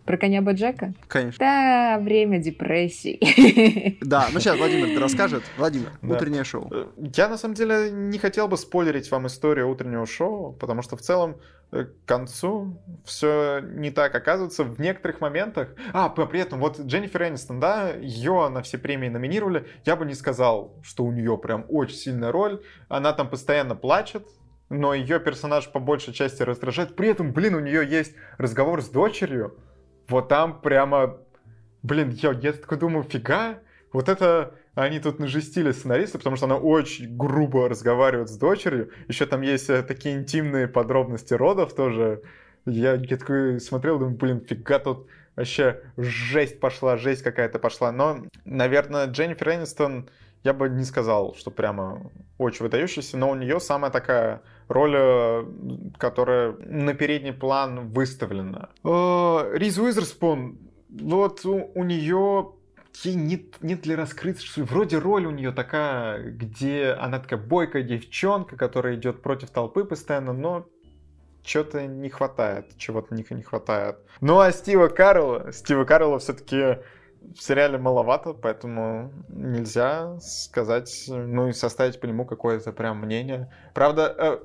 Про коня Боджека? Конечно. Да, время депрессии. Да, ну сейчас Владимир ты расскажет. Владимир, Да. утреннее шоу. Э, Я на самом деле не хотел бы спойлерить вам историю утреннего шоу, потому что в целом э, к концу все не так оказывается в некоторых моментах. А, при этом вот Дженнифер Энистон, да, ее на все премии номинировали. Я бы не сказал, что у нее прям очень сильная роль. Она там постоянно плачет, но ее персонаж по большей части раздражает. При этом, блин, у нее есть разговор с дочерью. Вот там прямо, блин, я, я такой думаю, фига, вот это они тут нажестили сценариста, потому что она очень грубо разговаривает с дочерью. Еще там есть э, такие интимные подробности родов тоже. Я, я такой смотрел, думаю, блин, фига тут вообще жесть пошла, жесть какая-то пошла. Но, наверное, Дженнифер Энистон, я бы не сказал, что прямо очень выдающаяся, но у нее самая такая роль, э, которая на передний план выставлена. Э, Риз Уизерспун, вот у, у нее ей нет, нет ли раскрыться, вроде роль у нее такая, где она такая бойкая девчонка, которая идет против толпы постоянно, но что-то не хватает, чего-то не, не хватает. Ну а Стива Каррелла, Стива Каррелла все-таки в сериале маловато, поэтому нельзя сказать, ну и составить по нему какое-то прям мнение. Правда, э,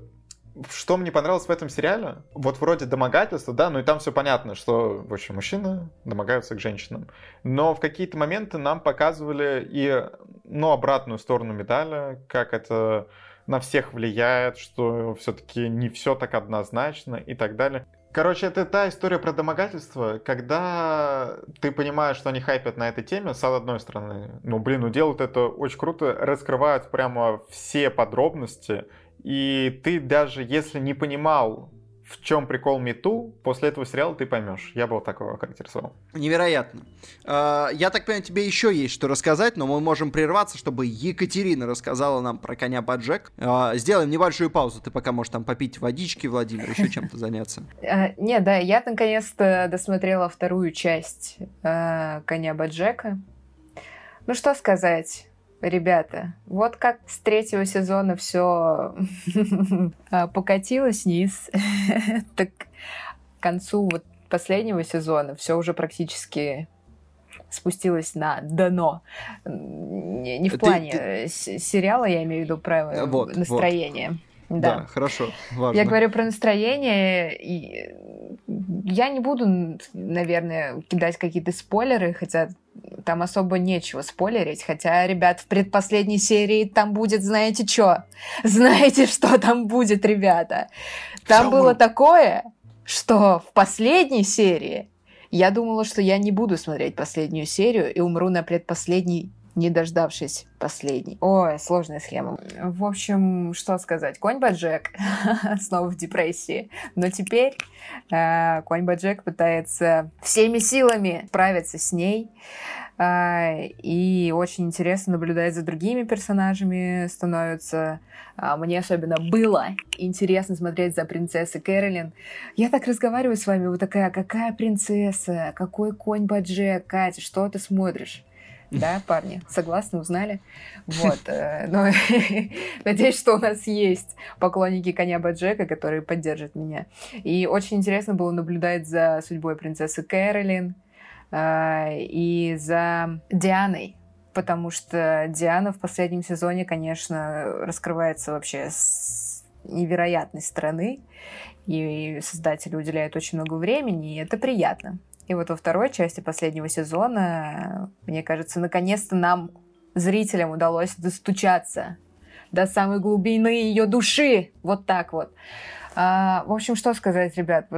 что мне понравилось в этом сериале, вот вроде домогательства, да, ну и там все понятно, что, в общем, мужчины домогаются к женщинам. Но в какие-то моменты нам показывали и, ну, обратную сторону медали, как это на всех влияет, что все-таки не все так однозначно и так далее. Короче, это та история про домогательство, когда ты понимаешь, что они хайпят на этой теме, с одной стороны, ну, блин, ну, делают это очень круто, раскрывают прямо все подробности, и ты даже если не понимал, в чем прикол Мету, после этого сериала ты поймешь. Я бы вот такого характеризовал. Невероятно. А, я так понимаю, тебе еще есть что рассказать, но мы можем прерваться, чтобы Екатерина рассказала нам про коня Баджек. А, сделаем небольшую паузу. Ты пока можешь там попить водички, Владимир, еще чем-то заняться. А, не, да, я наконец-то досмотрела вторую часть коня Баджека. Ну что сказать, ребята, вот как с третьего сезона все а, покатилось вниз, так к концу вот последнего сезона все уже практически спустилось на дно. Не, в плане ты... сериала, я имею в виду про вот, настроение. Вот. Да. да, хорошо, важно. Я говорю про настроение, и я не буду, наверное, кидать какие-то спойлеры, хотя там особо нечего спойлерить, хотя, ребят, в предпоследней серии там будет, знаете что? Знаете, что там будет, ребята? Там Все было мы... такое, что в последней серии я думала, что я не буду смотреть последнюю серию и умру на предпоследней не дождавшись последней. Ой, сложная схема. В общем, что сказать. Конь Баджек снова в депрессии. Но теперь э, Конь Баджек пытается всеми силами справиться с ней. Э, и очень интересно наблюдать за другими персонажами становится. Э, мне особенно было интересно смотреть за принцессой Кэролин. Я так разговариваю с вами, вы такая, какая принцесса, какой конь Баджек, Катя, что ты смотришь? Да, парни, согласны, узнали? Вот. Э, но надеюсь, что у нас есть поклонники коня Баджека, которые поддержат меня. И очень интересно было наблюдать за судьбой принцессы Кэролин э, и за Дианой, потому что Диана в последнем сезоне, конечно, раскрывается вообще с невероятной стороны, и создатели уделяют очень много времени, и это приятно. И вот во второй части последнего сезона, мне кажется, наконец-то нам, зрителям, удалось достучаться до самой глубины ее души. Вот так вот. А, в общем, что сказать, ребят,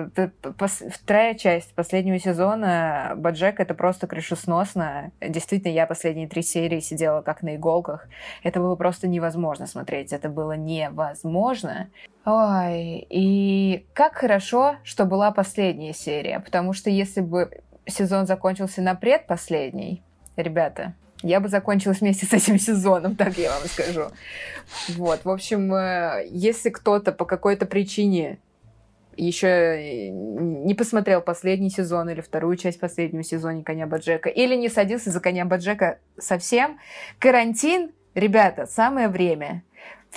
вторая часть последнего сезона Баджек это просто крышесносно. Действительно, я последние три серии сидела как на иголках. Это было просто невозможно смотреть. Это было невозможно. Ой, и как хорошо, что была последняя серия, потому что если бы сезон закончился на предпоследней, ребята, я бы закончилась вместе с этим сезоном, так я вам скажу. Вот, в общем, э, если кто-то по какой-то причине еще не посмотрел последний сезон или вторую часть последнего сезона «Коня Баджека», или не садился за «Коня Баджека» совсем, карантин, ребята, самое время –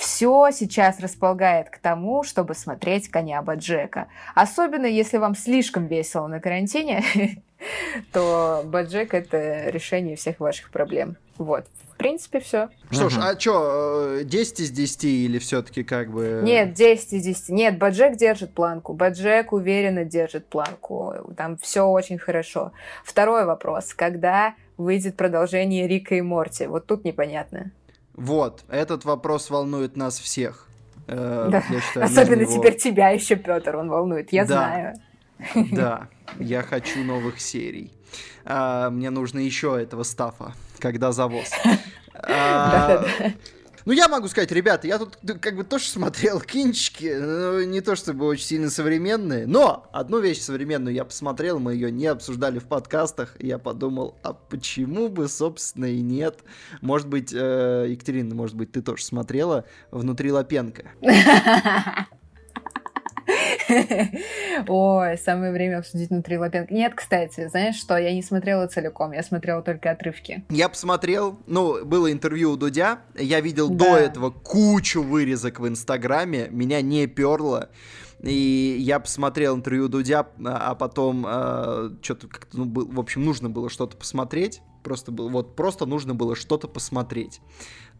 все сейчас располагает к тому, чтобы смотреть коня Баджека. Особенно, если вам слишком весело на карантине, то Баджек — это решение всех ваших проблем. Вот. В принципе, все. Что ж, а что, 10 из 10 или все-таки как бы... Нет, 10 из 10. Нет, Баджек держит планку. Баджек уверенно держит планку. Там все очень хорошо. Второй вопрос. Когда выйдет продолжение Рика и Морти? Вот тут непонятно. Вот, этот вопрос волнует нас всех. Э, да. Считаю, Особенно него... теперь тебя еще, Петр, он волнует, я да. знаю. Да, я хочу новых серий. А, мне нужно еще этого стафа, когда завоз. А, Ну, я могу сказать, ребята, я тут ну, как бы тоже смотрел кинчики, но не то чтобы очень сильно современные, но одну вещь современную я посмотрел, мы ее не обсуждали в подкастах, и я подумал, а почему бы, собственно, и нет? Может быть, э, Екатерина, может быть, ты тоже смотрела «Внутри Лапенко». Ой, самое время обсудить внутри Лапенко. Нет, кстати, знаешь что, я не смотрела целиком, я смотрела только отрывки. Я посмотрел, ну, было интервью у Дудя, я видел да. до этого кучу вырезок в Инстаграме, меня не перло. И я посмотрел интервью Дудя, а потом э, что-то как-то, ну, был, в общем, нужно было что-то посмотреть. Просто, было, вот, просто нужно было что-то посмотреть.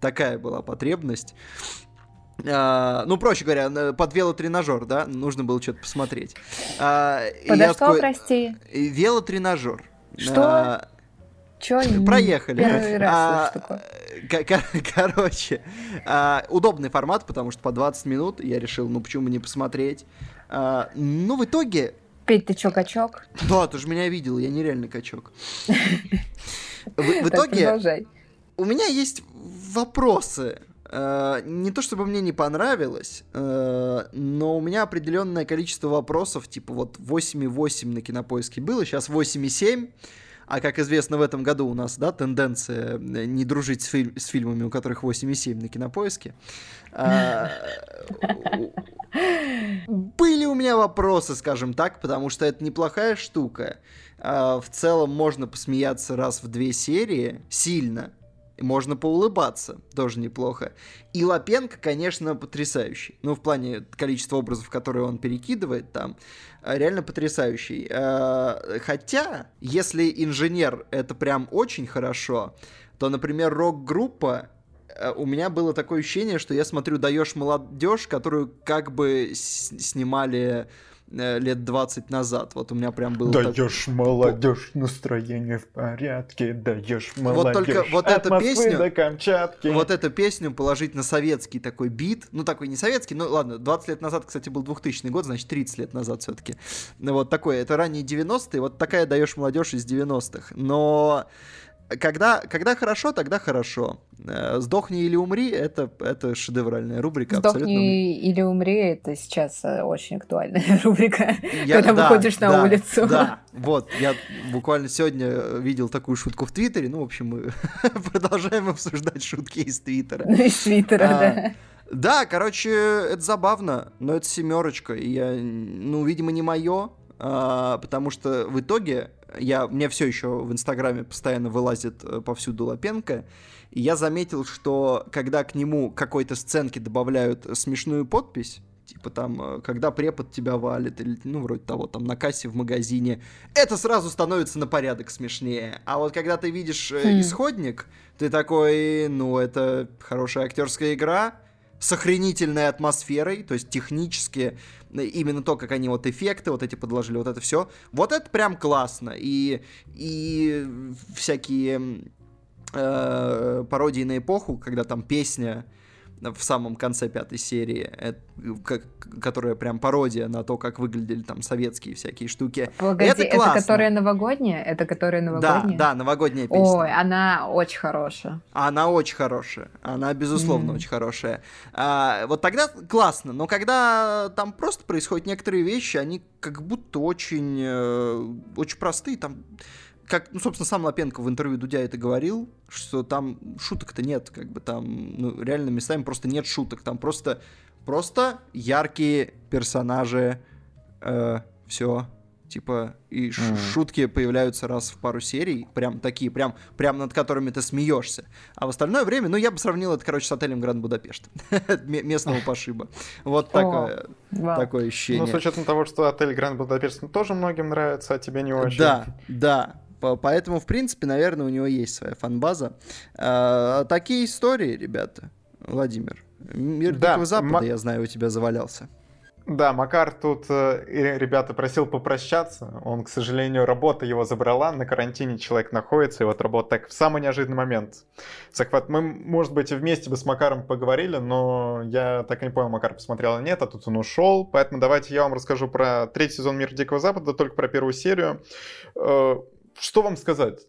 Такая была потребность. А, ну, проще говоря, под велотренажер, да, нужно было что-то посмотреть. А, Подо что, такой, прости? Велотренажер. Что? А, Чё? Проехали. Первый раз а, такое. Короче, а, удобный формат, потому что по 20 минут я решил, ну почему не посмотреть. А, ну, в итоге... Петь, ты чё, качок? Да, ты же меня видел, я нереальный качок. В итоге... У меня есть вопросы Э, не то чтобы мне не понравилось, э, но у меня определенное количество вопросов, типа вот 8,8 на кинопоиске было, сейчас 8,7. А как известно, в этом году у нас, да, тенденция э, не дружить с, фильм, с фильмами, у которых 8,7 на кинопоиске. Были у меня вопросы, скажем так, потому что это неплохая штука. В целом можно посмеяться раз в две серии, сильно, можно поулыбаться, тоже неплохо. И Лапенко, конечно, потрясающий. Ну, в плане количества образов, которые он перекидывает там, э, реально потрясающий. Э, хотя, если инженер это прям очень хорошо, то, например, рок-группа э, у меня было такое ощущение, что я смотрю «Даешь молодежь», которую как бы снимали лет 20 назад. Вот у меня прям было... Даешь так... молодежь, настроение в порядке, даешь молодежь. Вот только вот эту песню... до Камчатки. Вот эту песню положить на советский такой бит, ну такой не советский, ну ладно, 20 лет назад, кстати, был 2000 год, значит 30 лет назад все-таки. Вот такой, это ранние 90-е, вот такая даешь молодежь из 90-х. Но когда, когда хорошо, тогда хорошо. Э, Сдохни или умри это, это шедевральная рубрика. Сдохни абсолютно. или умри это сейчас э, очень актуальная рубрика, я, когда да, выходишь на да, улицу. Да, вот, я буквально сегодня видел такую шутку в Твиттере. Ну, в общем, мы продолжаем обсуждать шутки из Твиттера. Ну, из Твиттера, а, да. Да, короче, это забавно, но это семерочка. И я, ну, видимо, не мое, потому что в итоге я, мне все еще в Инстаграме постоянно вылазит э, повсюду Лапенко, и я заметил, что когда к нему какой-то сценки добавляют смешную подпись, типа там, э, когда препод тебя валит, или, ну, вроде того, там, на кассе в магазине, это сразу становится на порядок смешнее. А вот когда ты видишь mm. исходник, ты такой, ну, это хорошая актерская игра, с охренительной атмосферой, то есть технически именно то, как они вот эффекты вот эти подложили, вот это все, вот это прям классно. И, и всякие э, пародии на эпоху, когда там песня в самом конце пятой серии, как, которая прям пародия на то, как выглядели там советские всякие штуки. Погоди, это, классно. это которая новогодняя? Это которая новогодняя? Да, да, новогодняя песня. Ой, она очень хорошая. Она очень хорошая. Она, безусловно, mm. очень хорошая. А, вот тогда классно, но когда там просто происходят некоторые вещи, они как будто очень, э, очень простые, там как, ну, собственно, сам Лапенко в интервью Дудя это говорил, что там шуток-то нет, как бы там, ну, реально местами просто нет шуток, там просто, просто яркие персонажи, э, все, типа, и mm-hmm. шутки появляются раз в пару серий, прям такие, прям, прям над которыми ты смеешься. А в остальное время, ну, я бы сравнил это, короче, с отелем Гранд Будапешт. Местного пошиба. Вот такое, такое ощущение. Ну, с учетом того, что отель Гранд Будапешт тоже многим нравится, а тебе не очень. Да, да. Поэтому, в принципе, наверное, у него есть своя фанбаза. А, такие истории, ребята. Владимир. Мир да, Дикого Запада, м- я знаю, у тебя завалялся. Да, Макар тут, э, ребята, просил попрощаться. Он, к сожалению, работа его забрала. На карантине человек находится, и вот работа так в самый неожиданный момент. Захват. Мы, может быть, вместе бы с Макаром поговорили, но я так и не понял, Макар посмотрел или нет, а тут он ушел. Поэтому давайте я вам расскажу про третий сезон Мира Дикого Запада, только про первую серию. Что вам сказать?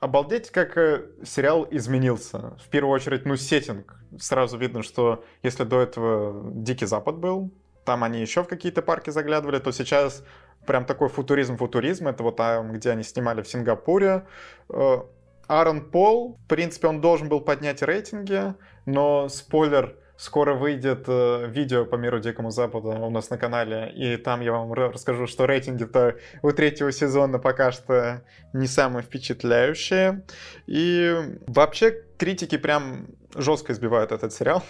обалдеть, как э, сериал изменился. В первую очередь, ну, сеттинг. Сразу видно, что если до этого Дикий Запад был, там они еще в какие-то парки заглядывали, то сейчас прям такой футуризм-футуризм. Это вот там, где они снимали в Сингапуре. Э, Аарон Пол, в принципе, он должен был поднять рейтинги, но спойлер, скоро выйдет э, видео по миру Дикому Западу у нас на канале, и там я вам расскажу, что рейтинги-то у третьего сезона пока что не самые впечатляющие. И вообще критики прям жестко избивают этот сериал.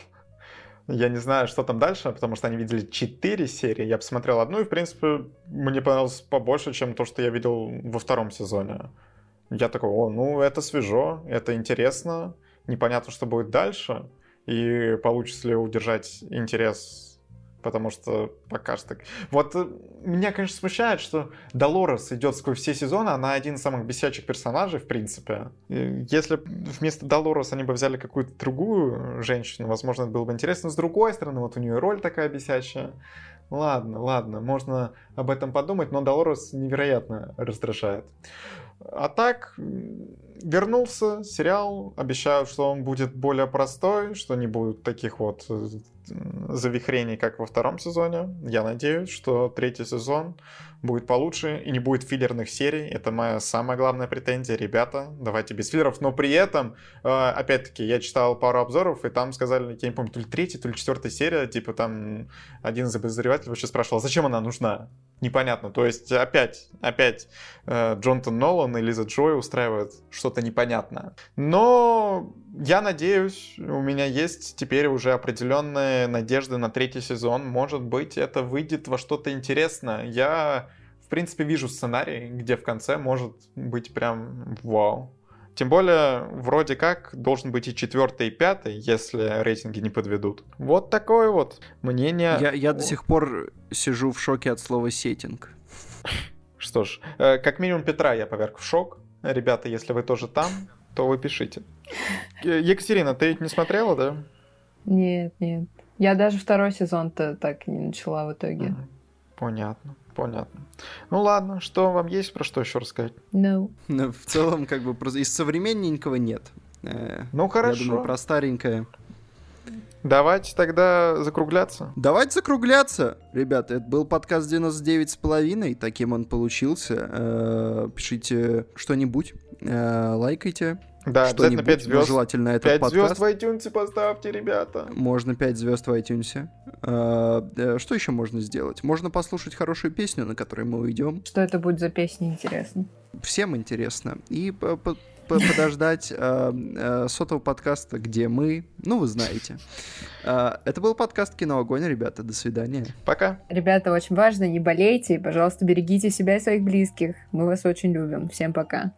Я не знаю, что там дальше, потому что они видели 4 серии. Я посмотрел одну, и, в принципе, мне понравилось побольше, чем то, что я видел во втором сезоне. Я такой, о, ну это свежо, это интересно, непонятно, что будет дальше, и получится ли удержать интерес, потому что пока что... Вот э, меня, конечно, смущает, что Долорес идет сквозь все сезоны, она один из самых бесячих персонажей, в принципе. Если вместо Долорес они бы взяли какую-то другую женщину, возможно, это было бы интересно. Но с другой стороны, вот у нее роль такая бесячая. Ладно, ладно, можно об этом подумать, но Долорес невероятно раздражает. А так, вернулся сериал, обещают, что он будет более простой, что не будет таких вот э, завихрений, как во втором сезоне. Я надеюсь, что третий сезон будет получше и не будет филлерных серий. Это моя самая главная претензия. Ребята, давайте без филлеров. Но при этом, э, опять-таки, я читал пару обзоров, и там сказали, я не помню, то ли третья, то ли четвертая серия, типа там один из обозревателей вообще спрашивал, зачем она нужна? непонятно. То есть опять, опять э, Джонатан Нолан и Лиза Джой устраивают что-то непонятное. Но я надеюсь, у меня есть теперь уже определенные надежды на третий сезон. Может быть, это выйдет во что-то интересное. Я, в принципе, вижу сценарий, где в конце может быть прям вау. Тем более, вроде как, должен быть и четвертый, и пятый, если рейтинги не подведут. Вот такое вот мнение. Я, я до сих пор сижу в шоке от слова сеттинг. Что ж, э, как минимум Петра я поверг в шок. Ребята, если вы тоже там, то вы пишите. Екатерина, ты не смотрела, да? Нет, нет. Я даже второй сезон-то так и не начала в итоге. Понятно. Понятно. Ну ладно, что вам есть про что еще рассказать? No. Ну, в целом, как бы из современненького нет. Э, ну хорошо. Я думаю, про старенькое. Давайте тогда закругляться. Давайте закругляться, ребята. Это был подкаст 99 с половиной. Таким он получился. Э, пишите что-нибудь, э, лайкайте, да, обязательно 5 звезд. Желательно этот 5 подкаст. звезд в iTunes поставьте, ребята. Можно 5 звезд в iTunes. А, что еще можно сделать? Можно послушать хорошую песню, на которой мы уйдем. Что это будет за песня, интересно? Всем интересно. И подождать э, э, сотого подкаста, где мы, ну, вы знаете. Э, это был подкаст Кино Огонь, ребята. До свидания. Пока. Ребята, очень важно, не болейте, и, пожалуйста, берегите себя и своих близких. Мы вас очень любим. Всем пока.